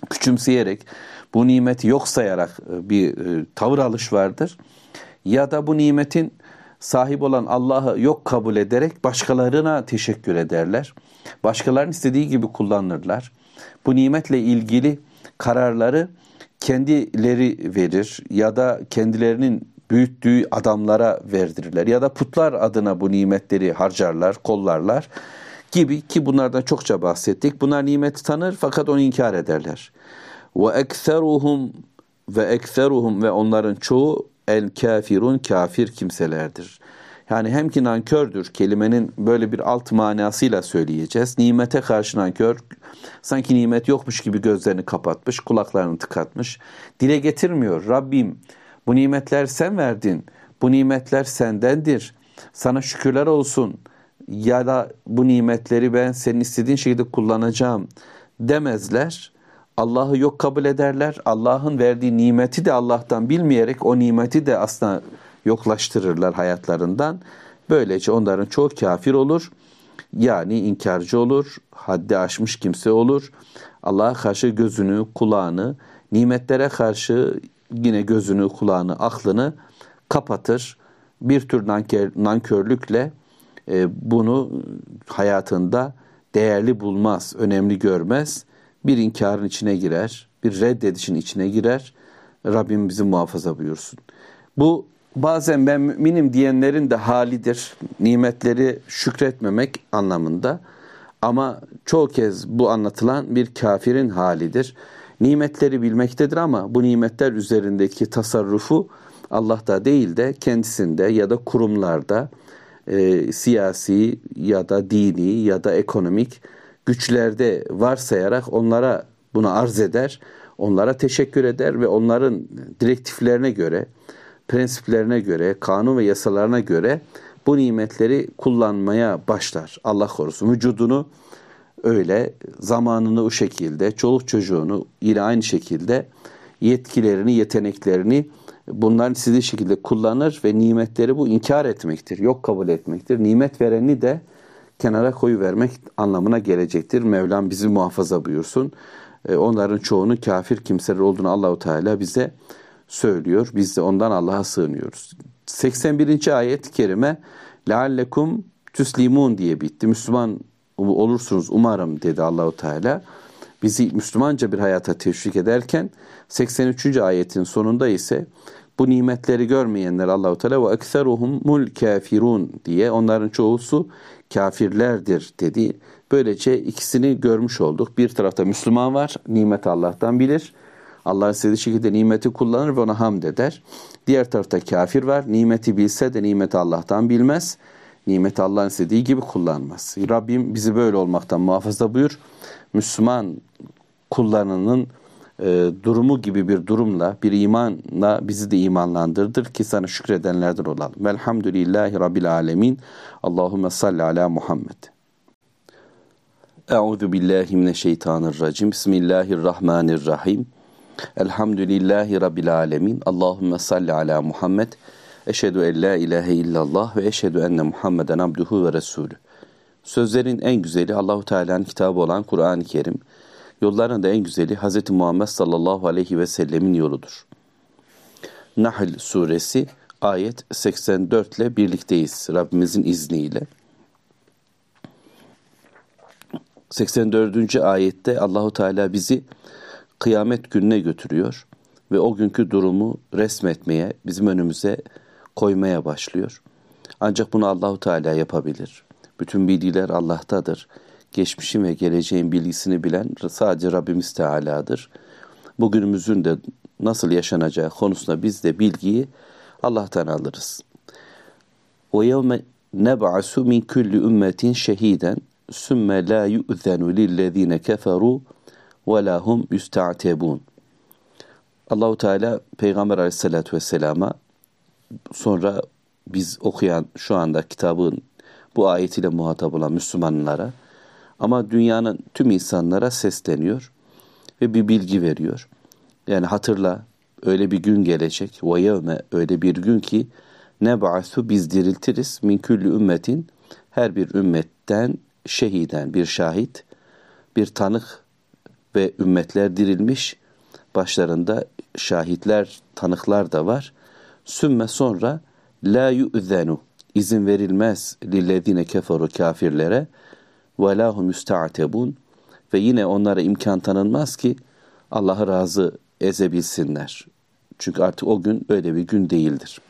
küçümseyerek bu nimeti yok sayarak e, bir e, tavır alış vardır. Ya da bu nimetin sahip olan Allah'ı yok kabul ederek başkalarına teşekkür ederler. Başkalarının istediği gibi kullanırlar. Bu nimetle ilgili kararları kendileri verir ya da kendilerinin büyüttüğü adamlara verdirirler ya da putlar adına bu nimetleri harcarlar, kollarlar gibi ki bunlardan çokça bahsettik. Bunlar nimeti tanır fakat onu inkar ederler. Ve ekseruhum ve ekseruhum ve onların çoğu el kafirun kafir kimselerdir. Yani hem ki nankördür kelimenin böyle bir alt manasıyla söyleyeceğiz. Nimete karşı nankör sanki nimet yokmuş gibi gözlerini kapatmış, kulaklarını tıkatmış. Dile getirmiyor. Rabbim bu nimetler sen verdin. Bu nimetler sendendir. Sana şükürler olsun. Ya da bu nimetleri ben senin istediğin şekilde kullanacağım demezler. Allah'ı yok kabul ederler. Allah'ın verdiği nimeti de Allah'tan bilmeyerek o nimeti de aslında yoklaştırırlar hayatlarından. Böylece onların çoğu kafir olur. Yani inkarcı olur, haddi aşmış kimse olur. Allah'a karşı gözünü, kulağını, nimetlere karşı yine gözünü, kulağını, aklını kapatır. Bir tür nankör, nankörlükle e, bunu hayatında değerli bulmaz, önemli görmez. Bir inkarın içine girer, bir reddedişin içine girer. Rabbim bizi muhafaza buyursun. Bu bazen ben müminim diyenlerin de halidir. Nimetleri şükretmemek anlamında. Ama çoğu kez bu anlatılan bir kafirin halidir. Nimetleri bilmektedir ama bu nimetler üzerindeki tasarrufu Allah'ta değil de kendisinde ya da kurumlarda e, siyasi ya da dini ya da ekonomik güçlerde varsayarak onlara bunu arz eder, onlara teşekkür eder ve onların direktiflerine göre prensiplerine göre, kanun ve yasalarına göre bu nimetleri kullanmaya başlar. Allah korusun. Vücudunu öyle, zamanını o şekilde, çoluk çocuğunu yine aynı şekilde yetkilerini, yeteneklerini bunların istediği şekilde kullanır ve nimetleri bu inkar etmektir, yok kabul etmektir. Nimet vereni de kenara koyu vermek anlamına gelecektir. Mevlam bizi muhafaza buyursun. E, onların çoğunun kafir kimseler olduğunu Allahu Teala bize söylüyor. Biz de ondan Allah'a sığınıyoruz. 81. ayet-i kerime leallekum tüslimun diye bitti. Müslüman olursunuz umarım dedi Allahu Teala. Bizi Müslümanca bir hayata teşvik ederken 83. ayetin sonunda ise bu nimetleri görmeyenler Allahu Teala ve ekseruhumul kafirun diye onların çoğusu kafirlerdir dedi. Böylece ikisini görmüş olduk. Bir tarafta Müslüman var, nimet Allah'tan bilir. Allah istediği şekilde nimeti kullanır ve ona hamd eder. Diğer tarafta kafir var. Nimeti bilse de nimeti Allah'tan bilmez. Nimeti Allah'ın istediği gibi kullanmaz. Rabbim bizi böyle olmaktan muhafaza buyur. Müslüman kullarının e, durumu gibi bir durumla, bir imanla bizi de imanlandırdır ki sana şükredenlerden olalım. Velhamdülillahi Rabbil alemin. Allahümme salli ala Muhammed. Euzu billahi mineşşeytanirracim. Bismillahirrahmanirrahim. Elhamdülillahi Rabbil alemin. Allahümme salli ala Muhammed. Eşhedü en la ilahe illallah ve eşhedü enne Muhammeden abduhu ve resulü. Sözlerin en güzeli Allahu Teala'nın kitabı olan Kur'an-ı Kerim. Yolların da en güzeli Hz. Muhammed sallallahu aleyhi ve sellemin yoludur. Nahl suresi ayet 84 ile birlikteyiz Rabbimizin izniyle. 84. ayette Allahu Teala bizi kıyamet gününe götürüyor ve o günkü durumu resmetmeye, bizim önümüze koymaya başlıyor. Ancak bunu Allahu Teala yapabilir. Bütün bilgiler Allah'tadır. Geçmişin ve geleceğin bilgisini bilen sadece Rabbimiz Teala'dır. Bugünümüzün de nasıl yaşanacağı konusunda biz de bilgiyi Allah'tan alırız. Ve yevme neb'asu min kulli ümmetin şehiden sümme la yu'zenu lillezine ve lahum yusta'tebun. Allahu Teala Peygamber Aleyhisselatü Vesselam'a sonra biz okuyan şu anda kitabın bu ayetiyle muhatap olan Müslümanlara ama dünyanın tüm insanlara sesleniyor ve bir bilgi veriyor. Yani hatırla öyle bir gün gelecek ve yevme öyle bir gün ki ne ba'su biz diriltiriz min külli ümmetin her bir ümmetten şehiden bir şahit bir tanık ve ümmetler dirilmiş başlarında şahitler tanıklar da var. Sümme sonra la yu'zenu izin verilmez lillezine keferu kafirlere ve lahum müsta'tebun ve yine onlara imkan tanınmaz ki Allah'ı razı ezebilsinler. Çünkü artık o gün öyle bir gün değildir.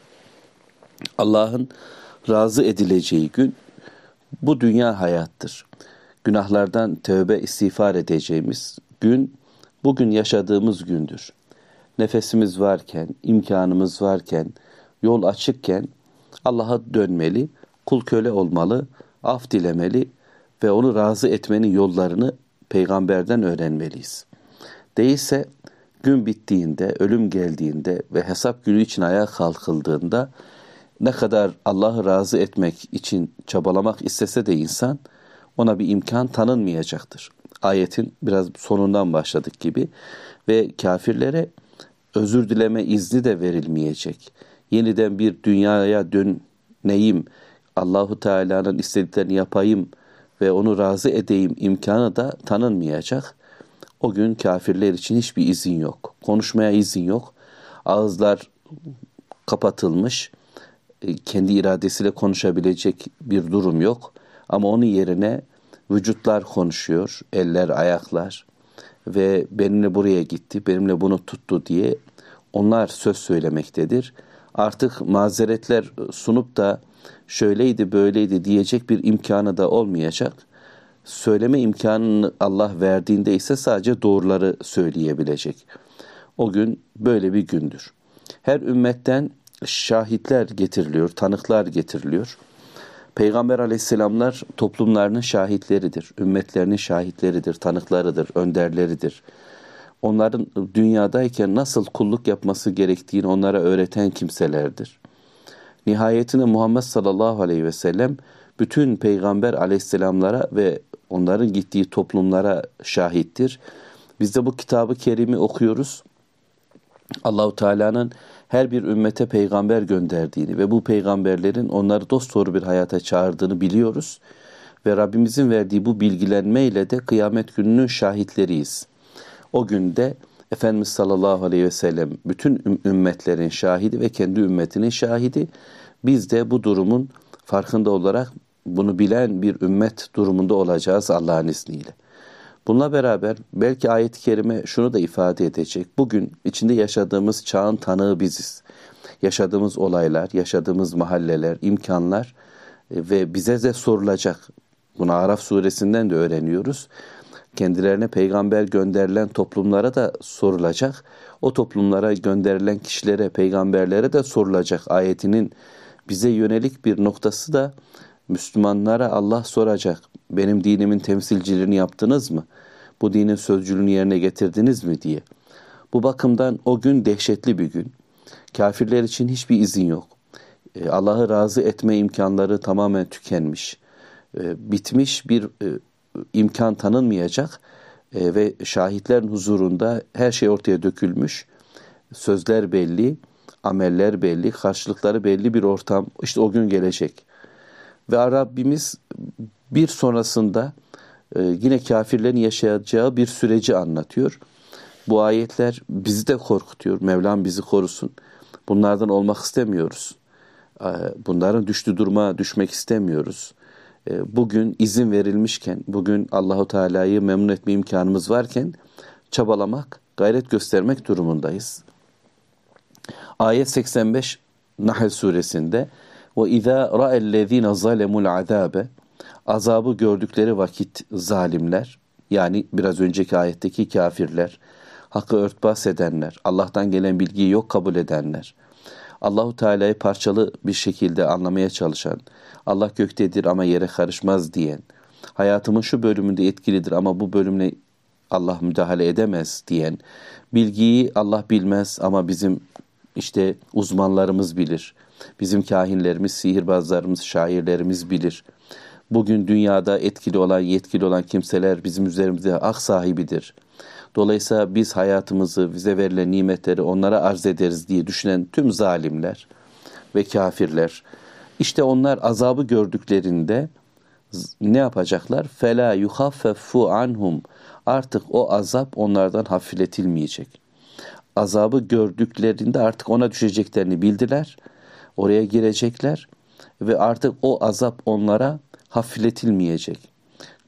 Allah'ın razı edileceği gün bu dünya hayattır. Günahlardan tövbe istiğfar edeceğimiz gün bugün yaşadığımız gündür. Nefesimiz varken, imkanımız varken, yol açıkken Allah'a dönmeli, kul köle olmalı, af dilemeli ve onu razı etmenin yollarını peygamberden öğrenmeliyiz. Değilse gün bittiğinde, ölüm geldiğinde ve hesap günü için ayağa kalkıldığında ne kadar Allah'ı razı etmek için çabalamak istese de insan ona bir imkan tanınmayacaktır. Ayetin biraz sonundan başladık gibi ve kafirlere özür dileme izni de verilmeyecek. Yeniden bir dünyaya döneyim, Allahu Teala'nın istediklerini yapayım ve onu razı edeyim imkanı da tanınmayacak. O gün kafirler için hiçbir izin yok. Konuşmaya izin yok. Ağızlar kapatılmış. E, kendi iradesiyle konuşabilecek bir durum yok. Ama onun yerine vücutlar konuşuyor, eller, ayaklar ve benimle buraya gitti, benimle bunu tuttu diye onlar söz söylemektedir. Artık mazeretler sunup da şöyleydi böyleydi diyecek bir imkanı da olmayacak. Söyleme imkanını Allah verdiğinde ise sadece doğruları söyleyebilecek. O gün böyle bir gündür. Her ümmetten şahitler getiriliyor, tanıklar getiriliyor. Peygamber aleyhisselamlar toplumlarının şahitleridir, ümmetlerinin şahitleridir, tanıklarıdır, önderleridir. Onların dünyadayken nasıl kulluk yapması gerektiğini onlara öğreten kimselerdir. Nihayetinde Muhammed sallallahu aleyhi ve sellem bütün peygamber aleyhisselamlara ve onların gittiği toplumlara şahittir. Biz de bu kitabı kerimi okuyoruz. Allahu Teala'nın her bir ümmete peygamber gönderdiğini ve bu peygamberlerin onları dost doğru bir hayata çağırdığını biliyoruz. Ve Rabbimizin verdiği bu bilgilenmeyle de kıyamet gününün şahitleriyiz. O günde Efendimiz sallallahu aleyhi ve sellem bütün ümmetlerin şahidi ve kendi ümmetinin şahidi. Biz de bu durumun farkında olarak bunu bilen bir ümmet durumunda olacağız Allah'ın izniyle. Bununla beraber belki ayet-i kerime şunu da ifade edecek. Bugün içinde yaşadığımız çağın tanığı biziz. Yaşadığımız olaylar, yaşadığımız mahalleler, imkanlar e, ve bize de sorulacak. Bunu Araf suresinden de öğreniyoruz. Kendilerine peygamber gönderilen toplumlara da sorulacak. O toplumlara gönderilen kişilere, peygamberlere de sorulacak. Ayetinin bize yönelik bir noktası da Müslümanlara Allah soracak. Benim dinimin temsilcilerini yaptınız mı? Bu dinin sözcülüğünü yerine getirdiniz mi diye. Bu bakımdan o gün dehşetli bir gün. Kafirler için hiçbir izin yok. E, Allah'ı razı etme imkanları tamamen tükenmiş. E, bitmiş bir e, imkan tanınmayacak ve şahitlerin huzurunda her şey ortaya dökülmüş. Sözler belli, ameller belli, karşılıkları belli bir ortam. İşte o gün gelecek. Ve Rabbimiz bir sonrasında e, yine kafirlerin yaşayacağı bir süreci anlatıyor. Bu ayetler bizi de korkutuyor. Mevlam bizi korusun. Bunlardan olmak istemiyoruz. E, bunların düştü duruma düşmek istemiyoruz. E, bugün izin verilmişken, bugün Allahu Teala'yı memnun etme imkanımız varken çabalamak, gayret göstermek durumundayız. Ayet 85 Nahl suresinde ve izâ ra'ellezîne zalemul azâbe azabı gördükleri vakit zalimler yani biraz önceki ayetteki kafirler, hakkı örtbas edenler, Allah'tan gelen bilgiyi yok kabul edenler, Allahu Teala'yı parçalı bir şekilde anlamaya çalışan, Allah göktedir ama yere karışmaz diyen, hayatımın şu bölümünde etkilidir ama bu bölümle Allah müdahale edemez diyen, bilgiyi Allah bilmez ama bizim işte uzmanlarımız bilir. Bizim kahinlerimiz, sihirbazlarımız, şairlerimiz bilir. Bugün dünyada etkili olan, yetkili olan kimseler bizim üzerimizde hak sahibidir. Dolayısıyla biz hayatımızı, bize verilen nimetleri onlara arz ederiz diye düşünen tüm zalimler ve kafirler, işte onlar azabı gördüklerinde ne yapacaklar? Fela yuhaffefu anhum. Artık o azap onlardan hafifletilmeyecek. Azabı gördüklerinde artık ona düşeceklerini bildiler Oraya girecekler ve artık o azap onlara hafifletilmeyecek.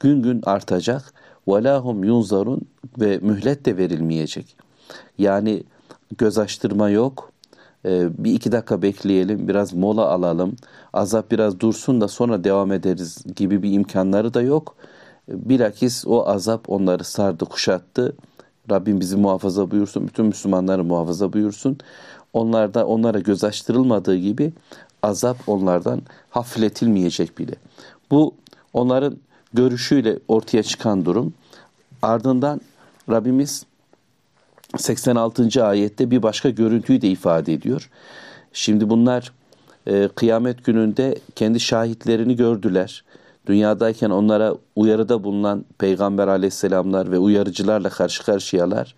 Gün gün artacak. وَلَاهُمْ yunzarun ve mühlet de verilmeyecek. Yani göz açtırma yok. Ee, bir iki dakika bekleyelim, biraz mola alalım. Azap biraz dursun da sonra devam ederiz gibi bir imkanları da yok. Bilakis o azap onları sardı, kuşattı. Rabbim bizi muhafaza buyursun, bütün Müslümanları muhafaza buyursun. Onlarda onlara göz açtırılmadığı gibi azap onlardan hafifletilmeyecek bile. Bu onların görüşüyle ortaya çıkan durum. Ardından Rabbimiz 86. ayette bir başka görüntüyü de ifade ediyor. Şimdi bunlar e, kıyamet gününde kendi şahitlerini gördüler. Dünyadayken onlara uyarıda bulunan peygamber aleyhisselamlar ve uyarıcılarla karşı karşıyalar.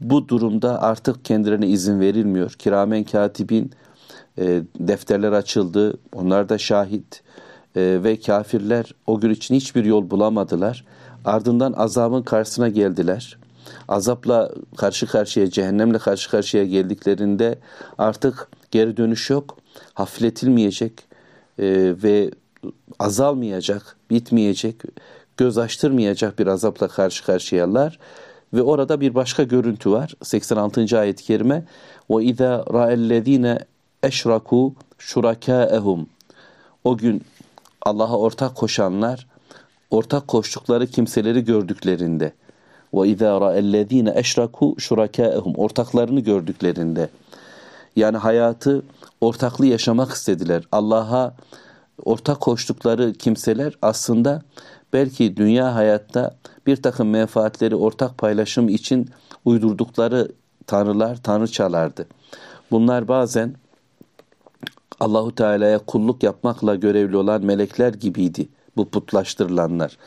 Bu durumda artık kendilerine izin verilmiyor. Kiramen katibin e, defterler açıldı. Onlar da şahit e, ve kafirler o gün için hiçbir yol bulamadılar. Ardından azabın karşısına geldiler. Azapla karşı karşıya, cehennemle karşı karşıya geldiklerinde artık geri dönüş yok. Hafifletilmeyecek e, ve azalmayacak, bitmeyecek, göz açtırmayacak bir azapla karşı karşıyalar. Ve orada bir başka görüntü var. 86. ayet-i kerime. وَاِذَا رَأَ الَّذ۪ينَ اَشْرَكُوا شُرَكَاءَهُمْ O gün Allah'a ortak koşanlar ortak koştukları kimseleri gördüklerinde ve izâ ra'ellezîne eşrakû şurakâehum ortaklarını gördüklerinde yani hayatı ortaklı yaşamak istediler. Allah'a ortak koştukları kimseler aslında belki dünya hayatta bir takım menfaatleri ortak paylaşım için uydurdukları tanrılar, tanrıçalardı. Bunlar bazen Allahu Teala'ya kulluk yapmakla görevli olan melekler gibiydi bu putlaştırılanlar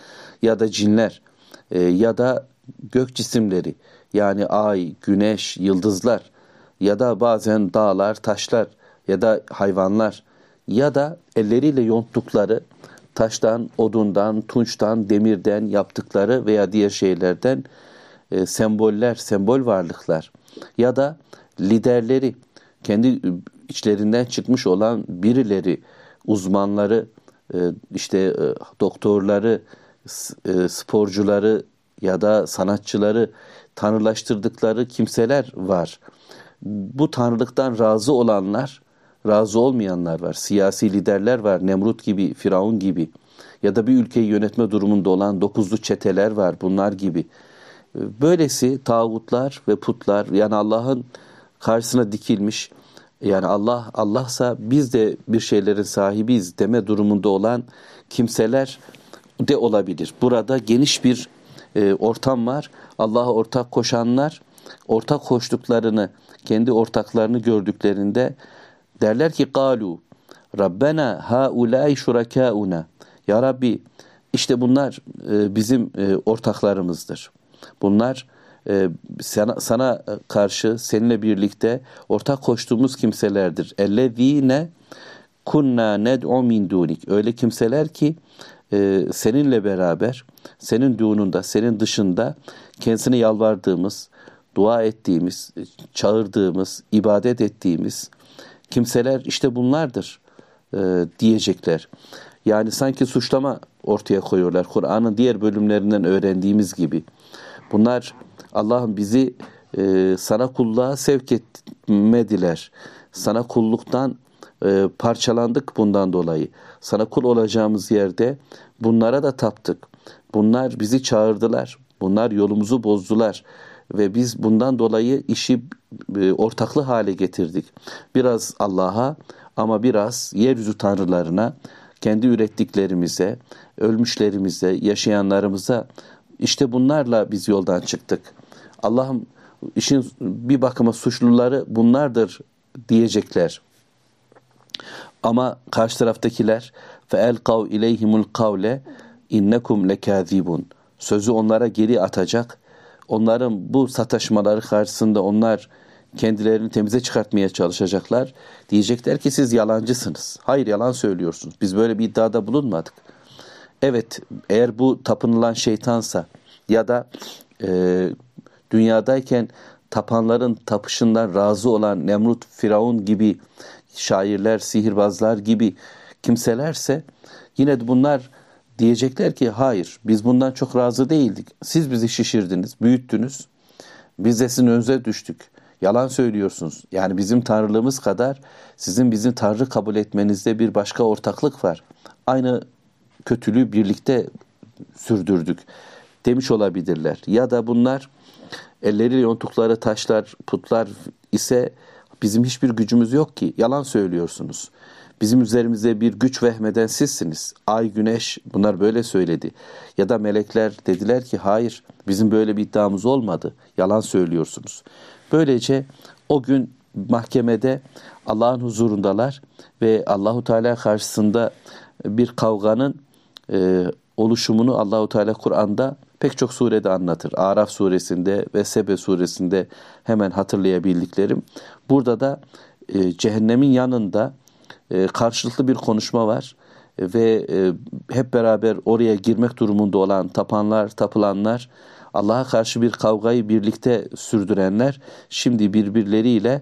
ya da cinler e, ya da gök cisimleri yani ay, güneş, yıldızlar ya da bazen dağlar, taşlar ya da hayvanlar ya da elleriyle yonttukları taştan, odundan, tunçtan, demirden yaptıkları veya diğer şeylerden e, semboller, sembol varlıklar ya da liderleri, kendi içlerinden çıkmış olan birileri, uzmanları, e, işte e, doktorları, e, sporcuları ya da sanatçıları tanrılaştırdıkları kimseler var. Bu tanrılıktan razı olanlar, razı olmayanlar var. Siyasi liderler var. Nemrut gibi, Firavun gibi. Ya da bir ülkeyi yönetme durumunda olan dokuzlu çeteler var. Bunlar gibi. Böylesi tağutlar ve putlar yani Allah'ın karşısına dikilmiş yani Allah Allahsa biz de bir şeylerin sahibiyiz deme durumunda olan kimseler de olabilir. Burada geniş bir e, ortam var. Allah'a ortak koşanlar ortak koştuklarını, kendi ortaklarını gördüklerinde derler ki galu Rabbena haulai şurakauna. Ya Rabbi işte bunlar e, bizim e, ortaklarımızdır. Bunlar e, sana, sana karşı seninle birlikte ortak koştuğumuz kimselerdir. Ellezine kunna ned'u min dunik. Öyle kimseler ki e, seninle beraber, senin düğününde, senin dışında kendisine yalvardığımız, dua ettiğimiz, çağırdığımız, ibadet ettiğimiz kimseler işte bunlardır e, diyecekler. Yani sanki suçlama ortaya koyuyorlar. Kur'an'ın diğer bölümlerinden öğrendiğimiz gibi. Bunlar Allah'ın bizi e, sana kulluğa sevk etmediler. Sana kulluktan e, parçalandık bundan dolayı. Sana kul olacağımız yerde bunlara da taptık. Bunlar bizi çağırdılar. Bunlar yolumuzu bozdular ve biz bundan dolayı işi e, ortaklı hale getirdik. Biraz Allah'a ama biraz yeryüzü tanrılarına, kendi ürettiklerimize, ölmüşlerimize, yaşayanlarımıza işte bunlarla biz yoldan çıktık. Allah'ım işin bir bakıma suçluları bunlardır diyecekler. Ama karşı taraftakiler fe elkav ileyhimul kavle innekum lekazibun. Sözü onlara geri atacak. Onların bu sataşmaları karşısında onlar kendilerini temize çıkartmaya çalışacaklar. Diyecekler ki siz yalancısınız. Hayır yalan söylüyorsunuz. Biz böyle bir iddiada bulunmadık. Evet eğer bu tapınılan şeytansa ya da e, dünyadayken tapanların tapışından razı olan Nemrut, Firavun gibi şairler, sihirbazlar gibi kimselerse yine de bunlar diyecekler ki hayır biz bundan çok razı değildik. Siz bizi şişirdiniz, büyüttünüz. Biz de sizin önünüze düştük. Yalan söylüyorsunuz. Yani bizim tanrılığımız kadar sizin bizim tanrı kabul etmenizde bir başka ortaklık var. Aynı kötülüğü birlikte sürdürdük demiş olabilirler. Ya da bunlar elleriyle yontukları taşlar, putlar ise bizim hiçbir gücümüz yok ki. Yalan söylüyorsunuz. Bizim üzerimize bir güç vehmeden sizsiniz. Ay, güneş bunlar böyle söyledi. Ya da melekler dediler ki hayır bizim böyle bir iddiamız olmadı. Yalan söylüyorsunuz. Böylece o gün mahkemede Allah'ın huzurundalar ve Allahu Teala karşısında bir kavganın e, oluşumunu Allahu Teala Kur'an'da pek çok surede anlatır. Araf suresinde ve Sebe suresinde hemen hatırlayabildiklerim. Burada da e, cehennemin yanında e, karşılıklı bir konuşma var e, ve e, hep beraber oraya girmek durumunda olan tapanlar, tapılanlar, Allah'a karşı bir kavgayı birlikte sürdürenler şimdi birbirleriyle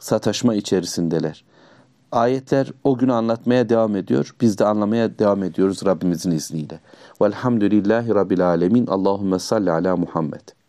sataşma içerisindeler. Ayetler o günü anlatmaya devam ediyor. Biz de anlamaya devam ediyoruz Rabbimizin izniyle. Velhamdülillahi Rabbil Alemin. Allahümme salli ala Muhammed.